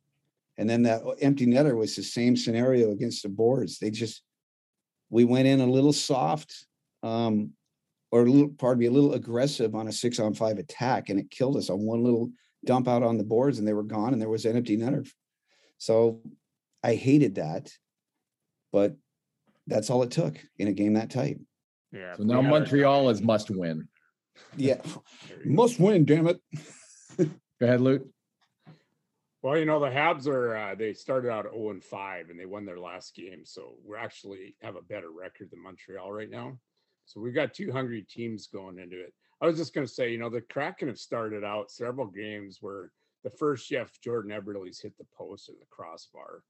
And then that empty netter was the same scenario against the boards. They just, we went in a little soft um, or a little, pardon me, a little aggressive on a six on five attack and it killed us on one little dump out on the boards and they were gone and there was an empty netter. So I hated that. But that's all it took in a game that tight. Yeah. So now we had our Montreal is must win. Yeah, There you go. must win, damn it. Go ahead, Luke. Well, you know, the Habs are uh, they started out 0 and 5 and they won their last game. So we're actually have a better record than Montreal right now. So we've got two hungry teams going into it. I was just gonna say, you know, the Kraken have started out several games where the first shift, Jordan Eberle's hit the post or the crossbar.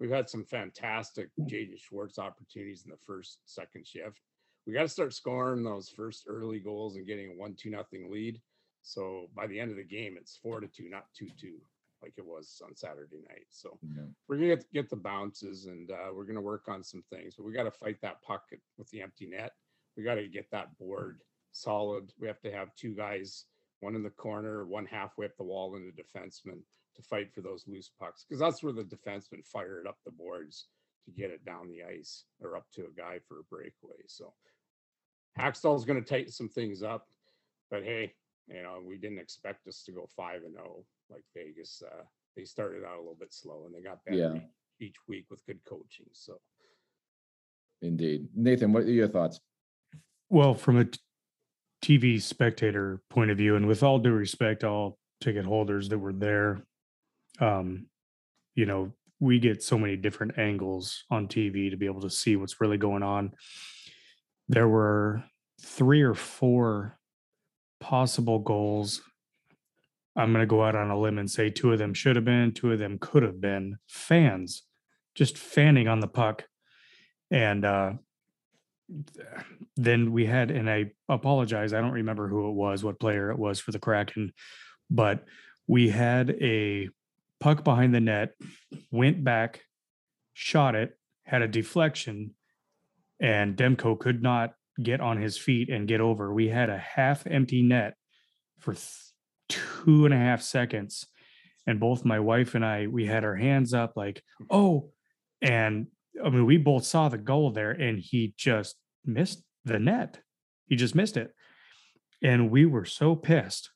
We've had some fantastic Jaden Schwartz opportunities in the first, second shift. We got to start scoring those first early goals and getting a one, two, nothing lead. So by the end of the game, it's four to two, not two, two like it was on Saturday night. So we're gonna get, get the bounces and uh, we're gonna work on some things, but we got to fight that puck with the empty net. We got to get that board solid. We have to have two guys, one in the corner, one halfway up the wall, and the defenseman to fight for those loose pucks because that's where the defenseman fired up the boards to get it down the ice or up to a guy for a breakaway. So Hakstol's going to tighten some things up, but hey, You know, we didn't expect us to go five and zero like Vegas. Uh, they started out a little bit slow and they got better Yeah. each week with good coaching. So Indeed. Nathan, what are your thoughts? Well, from a TV spectator point of view, and with all due respect, all ticket holders that were there, um, you know, we get so many different angles on TV to be able to see what's really going on. There were three or four possible goals. I'm going to go out on a limb and say two of them should have been, two of them could have been fans just fanning on the puck. And uh, then we had, and I apologize, I don't remember who it was, what player it was for the Kraken, but we had a puck behind the net, went back, shot it, had a deflection, and Demko could not get on his feet and get over. We had a half empty net for th- two and a half seconds. And both my wife and I, we had our hands up like, oh, and I mean, we both saw the goal there and he just missed the net. He just missed it. And we were so pissed.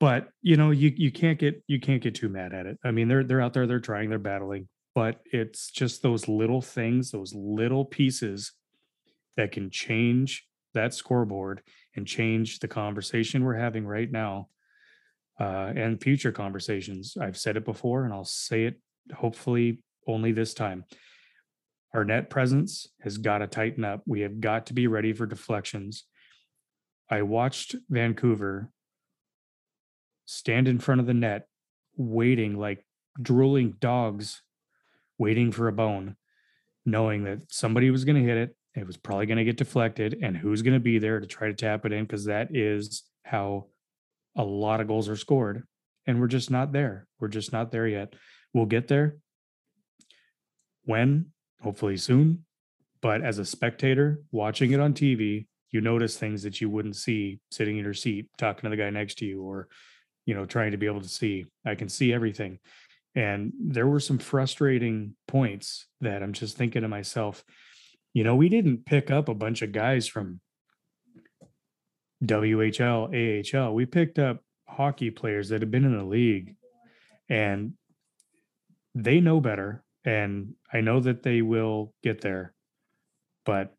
But you know, you you can't get you can't get too mad at it. I mean, they're they're out there, they're trying, they're battling, but it's just those little things, those little pieces that can change that scoreboard and change the conversation we're having right now uh, and future conversations. I've said it before and I'll say it hopefully only this time. Our net presence has got to tighten up. We have got to be ready for deflections. I watched Vancouver stand in front of the net, waiting like drooling dogs, waiting for a bone, knowing that somebody was going to hit it. It was probably going to get deflected, and who's going to be there to try to tap it in? Because that is how a lot of goals are scored. And we're just not there. We're just not there yet. We'll get there. When? Hopefully soon. But as a spectator watching it on TV, you notice things that you wouldn't see sitting in your seat, talking to the guy next to you, or, you know, trying to be able to see. I can see everything. And there were some frustrating points that I'm just thinking to myself, you know, we didn't pick up a bunch of guys from WHL, AHL. We picked up hockey players that have been in the league and they know better. And I know that they will get there. But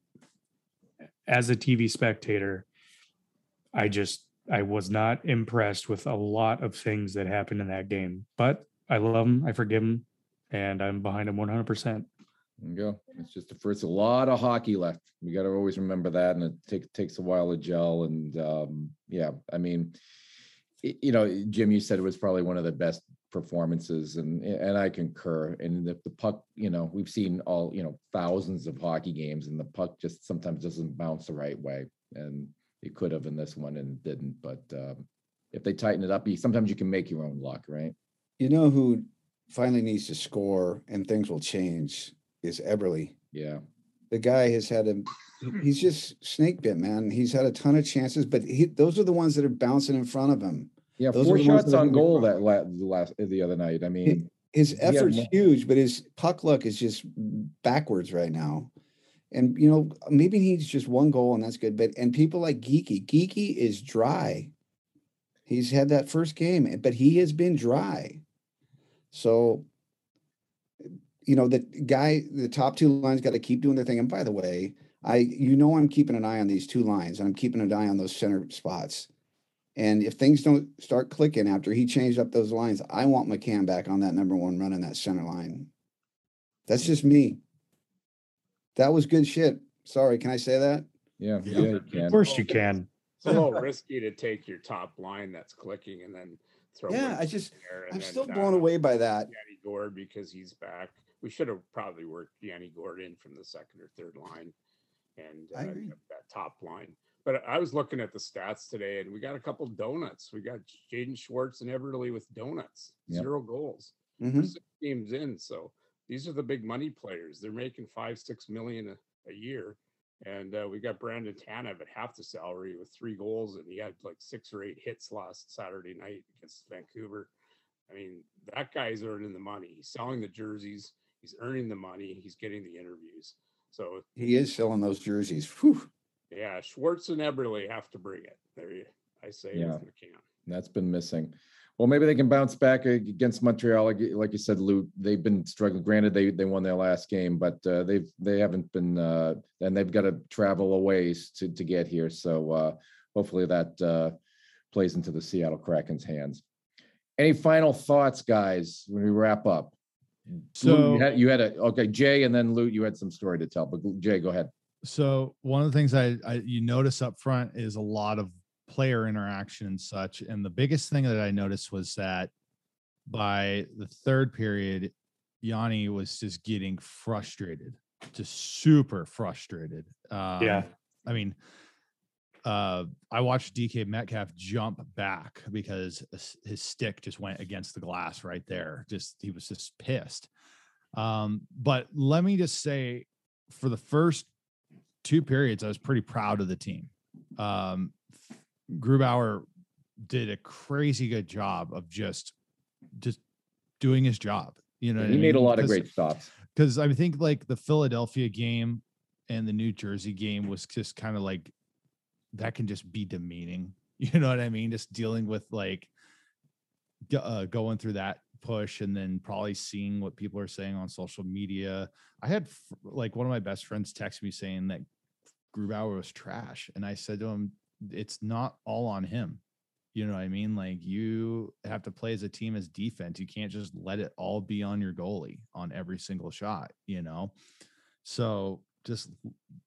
as a TV spectator, I just, I was not impressed with a lot of things that happened in that game. But I love them. I forgive them. And I'm behind them 100%. There you go. It's just the first, a lot of hockey left. We got to always remember that, and it takes takes a while to gel. And um, yeah, I mean, you know, Jim, you said it was probably one of the best performances, and and I concur. And the, the puck, you know, we've seen all you know thousands of hockey games, and the puck just sometimes doesn't bounce the right way, and it could have in this one and didn't. But um, if they tighten it up, you sometimes you can make your own luck, right? You know who finally needs to score and things will change is Eberle. Yeah, The guy has had a he's just snake bit, man. He's had a ton of chances, but he, those are the ones that are bouncing in front of him. Yeah. Those Four are the ones shots on goal that la- the last the other night. I mean, His effort's more- huge, but his puck luck is just backwards right now. And you know, maybe he needs just one goal and that's good. But and people like Geeky, Geeky is dry. He's had that first game, but he has been dry. So, you know, the guy, the top two lines got to keep doing their thing. And by the way, I, you know, I'm keeping an eye on these two lines and I'm keeping an eye on those center spots. And if things don't start clicking after he changed up those lines, I want McCann back on that number one running that center line. That's just me. That was good shit. Sorry, can I say that? yeah, Yeah. yeah, you Of can. course you can. it's a little risky to take your top line that's clicking and then throw. Yeah, I just, I'm still blown away by that. Yanni Gourde because he's back. We should have probably worked Yanni Gourde in from the second or third line and I uh, agree. that top line. But I was looking at the stats today and we got a couple donuts. We got Jaden Schwartz and Eberle with donuts, Yep. zero goals. Mhm. six games in. So these are the big money players. They're making five, six million a, a year. And uh, we got Brandon Tanev at half the salary with three goals, and he had like six or eight hits last Saturday night against Vancouver. I mean, that guy's earning the money. He's selling the jerseys. He's earning the money. He's getting the interviews. So He is selling those jerseys. Whew. Yeah, Schwartz and Eberle have to bring it. There you. I say Yeah. with McCann. That's been missing. Well, maybe they can bounce back against Montreal. Like, you- said, Lou, they've been struggling. Granted, they, they won their last game, but uh, they've, they haven't been, uh, and they've got to travel a ways to, to get here. So uh, hopefully that uh, plays into the Seattle Kraken's hands. Any final thoughts, guys, when we wrap up? Lou, So you had, you had a, okay, Jay, and then Lou, you had some story to tell, but Jay, go ahead. So one of the things I, I you notice up front is a lot of player interaction and such. And the biggest thing that I noticed was that by the third period, Yanni was just getting frustrated, just super frustrated. Um, Yeah. I mean, uh, I watched DK Metcalf jump back because his- his stick just went against the glass right there. Just he was just pissed. Um, but let me just say, for the first two periods, I was pretty proud of the team. Um, Grubauer did a crazy good job of just just doing his job. You know, I He made a mean? lot of great stops. because I think like the Philadelphia game and the New Jersey game was just kind of like that can just be demeaning. You know what I mean? Just dealing with like uh, going through that push and then probably seeing what people are saying on social media. I had like one of my best friends text me saying that Grubauer was trash, and I said to him, "It's not all on him." You know what I mean? Like you have to play as a team as defense. You can't just let it all be on your goalie on every single shot, you know? So just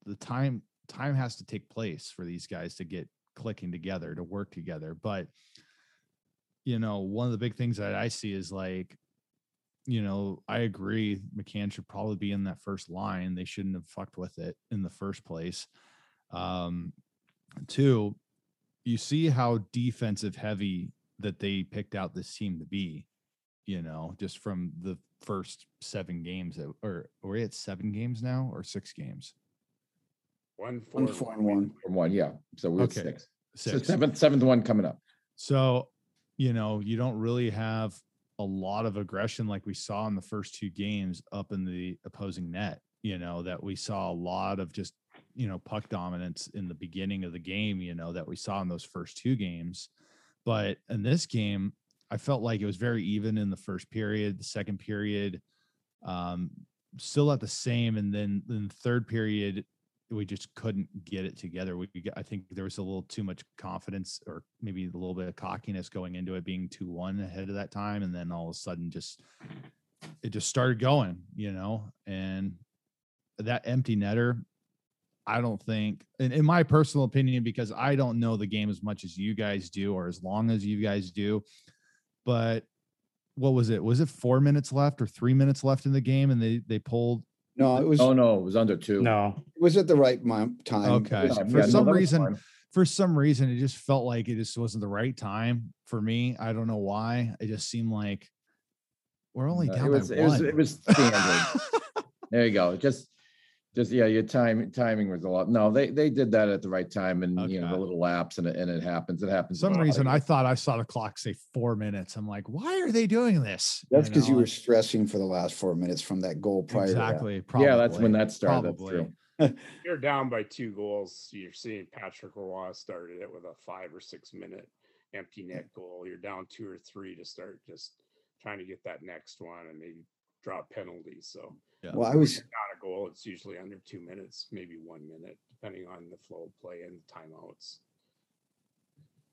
the time time has to take place for these guys to get clicking together, to work together. But you know, one of the big things that I see is like, you know, I agree McCann should probably be in that first line. They shouldn't have fucked with it in the first place. Um, two, you see how defensive heavy that they picked out this team to be, you know, just from the first seven games that or are we at seven games now or six games? One, four, One, four, and one. From one, yeah. So we're at Okay, six. So Six. seventh, seventh one coming up. So, you know, you don't really have a lot of aggression like we saw in the first two games up in the opposing net. You know, that we saw a lot of just, you know, puck dominance in the beginning of the game, you know, that we saw in those first two games. But in this game, I felt like it was very even in the first period, the second period, um, still at the same. And then in the third period, we just couldn't get it together. We, I think there was a little too much confidence or maybe a little bit of cockiness going into it being 2 1 ahead of that time. And then all of a sudden, just it just started going, you know, and that empty netter. I don't think, in, in my personal opinion, because I don't know the game as much as you guys do or as long as you guys do, but what was it? Was it four minutes left or three minutes left in the game and they they pulled No, it was, Oh, no, it was under two. No, it was at the right time. Okay. Yeah, For yeah, some that was reason, fine. for some reason it just felt like it just wasn't the right time for me. I don't know why. It just seemed like we're only No, down it was, by it was, one. it was standard. There you go. Just, just, yeah, your time, timing was a lot. No, they, they did that at the right time and, you know, the little lapse and it, and it happens. It happens. some reason I thought I saw the clock say four minutes. I'm like, why are they doing this? That's because you know, were stressing for the last four minutes from that goal prior to that. exactly. Probably, Yeah, that's when that started. That's probably. true. You're down by two goals. You're seeing Patrick Roy started it with a five or six minute empty net goal. You're down two or three to start just trying to get that next one and maybe draw penalties. So Yeah. Well, I was, not a goal. It's usually under two minutes, maybe one minute, depending on the flow of play and timeouts.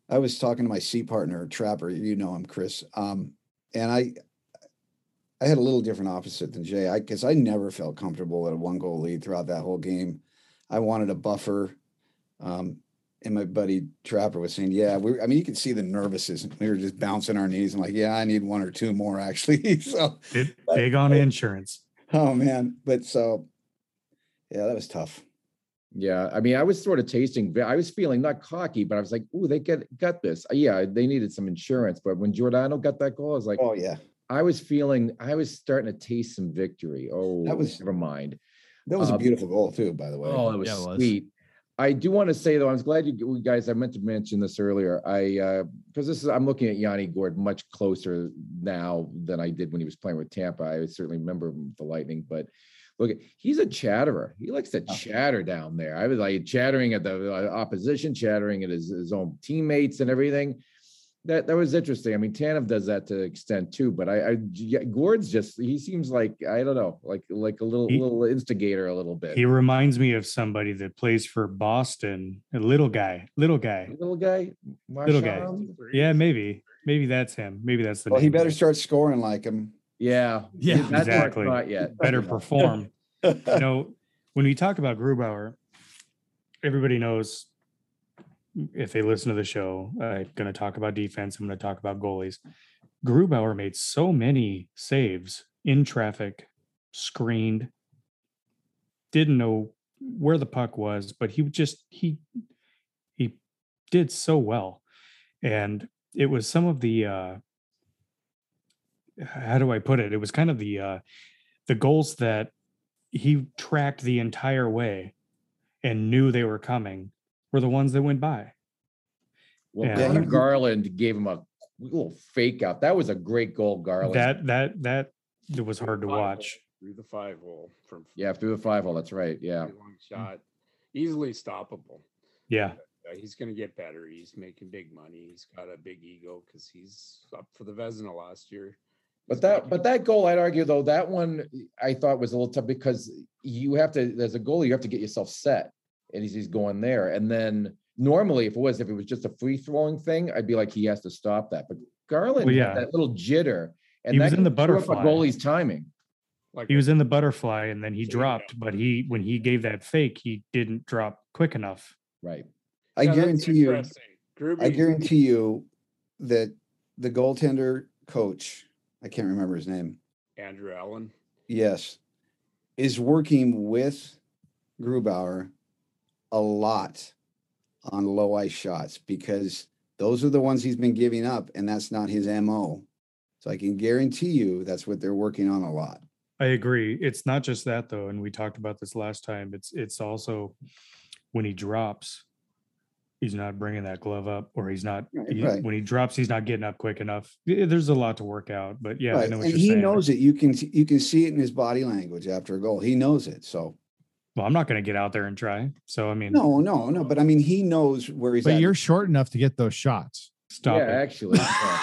I was talking to my C partner, Trapper, you know him, Chris. Um, and I, I had a little different opposite than Jay. I, cause I never felt comfortable at a one goal lead throughout that whole game. I wanted a buffer. Um, and my buddy Trapper was saying, yeah, we, I mean, you can see the nervousness. We were just bouncing our knees. I'm like, yeah, I need one or two more actually. so, big, But- big on insurance. Oh man. But so, yeah, that was tough. Yeah, I mean, I was sort of tasting. I was feeling not cocky, but I was like, "Ooh, they get got this." Uh, Yeah, they needed some insurance, but when Giordano got that goal, I was like, Oh yeah. I was feeling, I was starting to taste some victory. Oh, that was- never mind. That was a Um, beautiful goal too, by the way. Oh, it was Yeah, it was. sweet. I do want to say though, I was glad you guys. I meant to mention this earlier. I uh because this is I'm looking at Yanni Gourde much closer now than I did when he was playing with Tampa. I certainly remember the Lightning, but look, he's a chatterer. He likes to chatter down there. I was like chattering at the uh, opposition, chattering at his, his own teammates and everything. That that was interesting. I mean, Tanev does that to extent too, but I, I yeah, Gourde's just he seems like I don't know, like like a little He- little instigator a little bit. He reminds me of somebody that plays for Boston, a little guy, little guy. little guy, Little guy. Yeah, maybe, maybe that's him. Maybe that's the Well, he better start scoring like him. Yeah, Yeah, that's exactly. Not yet. better perform. you know, when we talk about Grubauer, everybody knows if they listen to the show, I'm going to talk about defense. I'm going to talk about goalies. Grubauer made so many saves in traffic, screened, didn't know where the puck was, but he just he he did so well, and it was some of the uh, how do I put it? It was kind of the uh, the goals that he tracked the entire way and knew they were coming were the ones that went by. Well, Yeah. Conor Garland gave him a little fake out. That was a great goal, Garland. That that that it was hard to Five hole, watch. through the five hole from yeah, through the five hole. That's right. Yeah. long shot, easily stoppable. Yeah, Uh, he's going to get better. He's making big money. He's got a big ego because he's up for the Vezina last year. But that, but that goal, I'd argue though, that one I thought was a little tough because you have to, as a goalie, you have to get yourself set. And he's, he's going there. And then normally if it was, if it was just a free throwing thing, I'd be like, he has to stop that. But Garland, Well, had yeah. that little jitter. And He was in the can screw up a butterfly. Goalie's timing, like he was in the butterfly and then he So, yeah. dropped, but he when he gave that fake, he didn't drop quick enough. right? I Yeah, guarantee you, interesting. I guarantee you that the goaltender coach, I can't remember his name. Andrew Allen. Yes, is working with Grubauer a lot on low ice shots because those are the ones he's been giving up, and that's not his MO. So I can guarantee you that's what they're working on a lot. I agree. It's not just that though, and we talked about this last time. It's it's also when he drops, he's not bringing that glove up, or he's not. Right, he- right. When he drops, he's not getting up quick enough. There's a lot to work out, but yeah, I Right, know what and he saying. knows it. You can you can see it in his body language after a goal. He knows it. So Well, I'm not going to get out there and try. So I mean, no, no, no. But I mean, he knows where he's But at. you're short enough to get those shots. stop yeah, it. actually. yeah.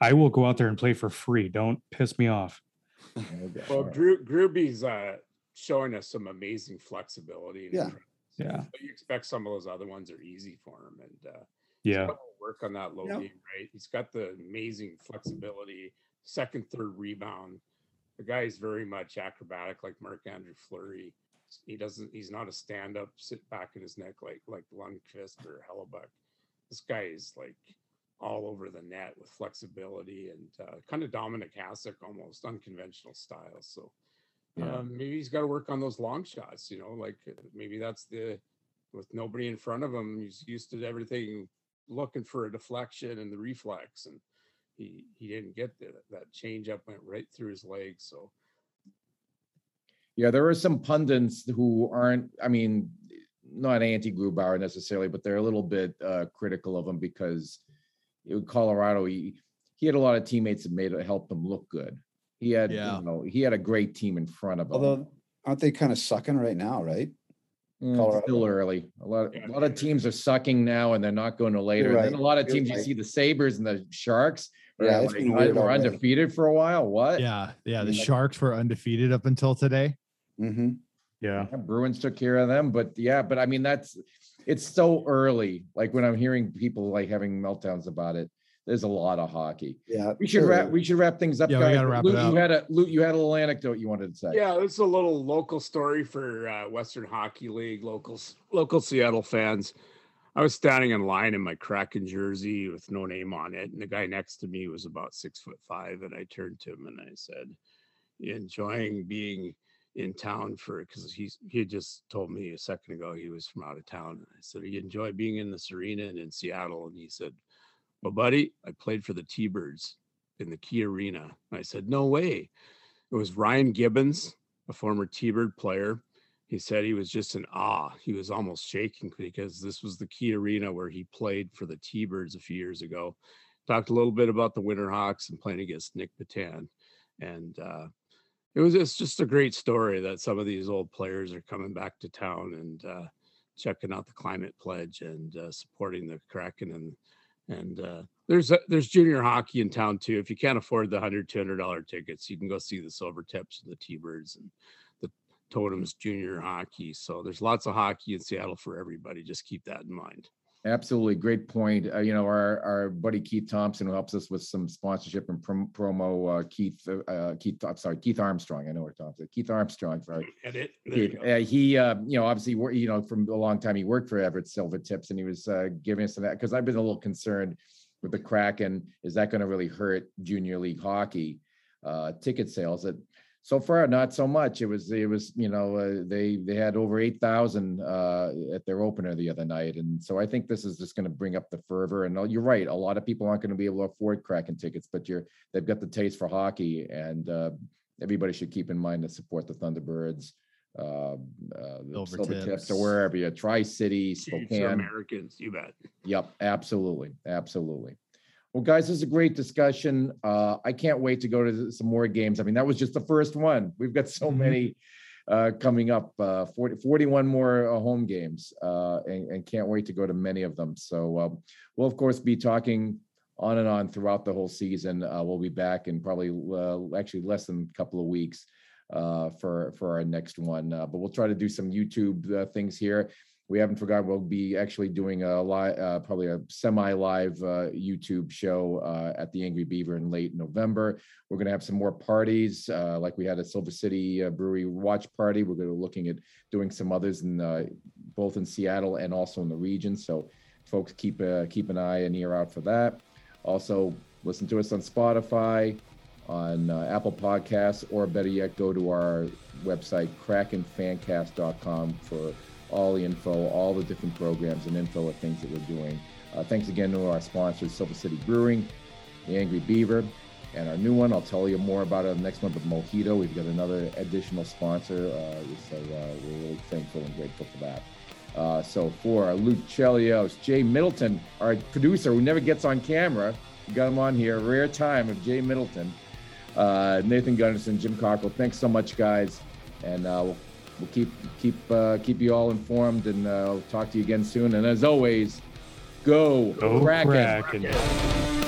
I will go out there and play for free. Don't piss me off. Okay, Well, all right. Gru- uh, showing us some amazing flexibility. and Yeah. Yeah, But you expect some of those other ones are easy for him, and uh, yeah. work on that low Yeah. game, right? He's got the amazing flexibility, second, third rebound. The guy is very much acrobatic, like Marc-Andre Fleury. He doesn't. He's not a stand-up, sit back in his neck like like Lundqvist or Hellebuyck. This guy is like all over the net with flexibility and uh, kind of Dominik Hasek, almost unconventional style. So Yeah. um, maybe he's got to work on those long shots. You know, like maybe that's the with nobody in front of him. He's used to everything looking for a deflection and the reflex, and he he didn't get the, that change up went right through his legs. So Yeah, there are some pundits who aren't, I mean, not anti Grubauer necessarily, but they're a little bit uh, critical of him because in Colorado, he, he had a lot of teammates that made it help him look good. He had, Yeah. you know, he had a great team in front of him. Although aren't they kind of sucking right now, right? Mm, Colorado. Still early. A lot, Yeah. a lot of teams are sucking now and they're not going to later. And then a lot of You're teams, you see the Sabres and the Sharks. are Yeah, it's like, been "What, weird we're already." undefeated for a while. What? Yeah, yeah. The mean, like- Sharks were undefeated up until today. Mm-hmm. Yeah. Yeah, Bruins took care of them, but yeah, but I mean that's it's so early. Like when I'm hearing people like having meltdowns about it, there's a lot of hockey. Yeah. We should sure. wrap. We should wrap things up. Yeah, we guys. gotta wrap it up. You had a Lou, you had a little anecdote you wanted to say. yeah, it's a little local story for uh, Western Hockey League locals, local Seattle fans. I was standing in line in my Kraken jersey with no name on it, and the guy next to me was about six foot five, and I turned to him and I said, "You enjoying being in town for?" Because he's he just told me a second ago he was from out of town. And I said, "You enjoy being in this arena and in Seattle?" And he said, "Well, buddy, I played for the T-Birds in the Key Arena." And I said, "No way." It was Ryan Gibbons, a former T-Bird player, he said he was just in awe. He was almost shaking because this was the key arena where he played for the T-Birds a few years ago. Talked a little bit about the Winterhawks and playing against Nick Petan. And uh, it was it's just a great story that some of these old players are coming back to town and uh, checking out the climate pledge and uh, supporting the Kraken and and uh, there's a, there's junior hockey in town too. If you can't afford the hundred two hundred dollar tickets, you can go see the Silver Tips and the T Birds and the Totems Junior Hockey. So there's lots of hockey in Seattle for everybody. Just keep that in mind. Absolutely, great point. Uh, you know, our our buddy Keith Thompson, who helps us with some sponsorship and prom- promo. Uh, Keith, uh, uh Keith, I'm sorry, Keith Armstrong. I know we're talking. Keith Armstrong. Sorry, Edit. Keith, uh, he, uh, you know, obviously, you know, from a long time, he worked for Everett Silver Tips, and he was uh, giving us that because I've been a little concerned with the Kraken. Is that going to really hurt junior league hockey uh, ticket sales? That so far not so much it was it was you know uh, they they had over 8000 uh, at their opener the other night and so i think this is just going to bring up the fervor and uh, you're right a lot of people aren't going to be able to afford Kraken tickets but you're they've got the taste for hockey and uh, everybody should keep in mind to support the thunderbirds uh, uh, Silver Silver tips. Tips. or wherever you Tri City, Chiefs are Spokane. Americans, you bet. Yep, absolutely, absolutely. Well, guys, this is a great discussion. Uh, I can't wait to go to some more games. I mean, that was just the first one. We've got so Mhm. many uh, coming up, uh, 40, 41 more uh, home games, uh, and, and can't wait to go to many of them. So um, we'll, of course, be talking on and on throughout the whole season. Uh, we'll be back in probably uh, actually less than a couple of weeks uh, for for our next one. Uh, but we'll try to do some YouTube uh, things here we haven't forgotten we'll be actually doing a live uh, probably a semi-live uh, youtube show uh, at the angry beaver in late november. We're going to have some more parties uh, like we had a silver city uh, brewery watch party. We're going to be looking at doing some others in uh, both in seattle and also in the region. So folks keep keep an eye and ear out for that. Also listen to us on spotify on uh, apple podcasts or better yet go to our website krakenfancast.com for all the info, all the different programs and info of things that we're doing. Uh, thanks again to our sponsors, Silver City Brewing, the Angry Beaver, and our new one. I'll tell you more about it next month with Mojito. We've got another additional sponsor, uh, so uh, we're really thankful and grateful for that. Uh, so for Luke Chelios, Jay Middleton, our producer who never gets on camera, we got him on here, rare time of Jay Middleton, uh, Nathan Gunderson, Jim Cockrell. Thanks so much, guys, and uh, we'll we'll keep keep uh, keep you all informed, and uh, I'll talk to you again soon. And as always, go, Go Kraken. Kraken.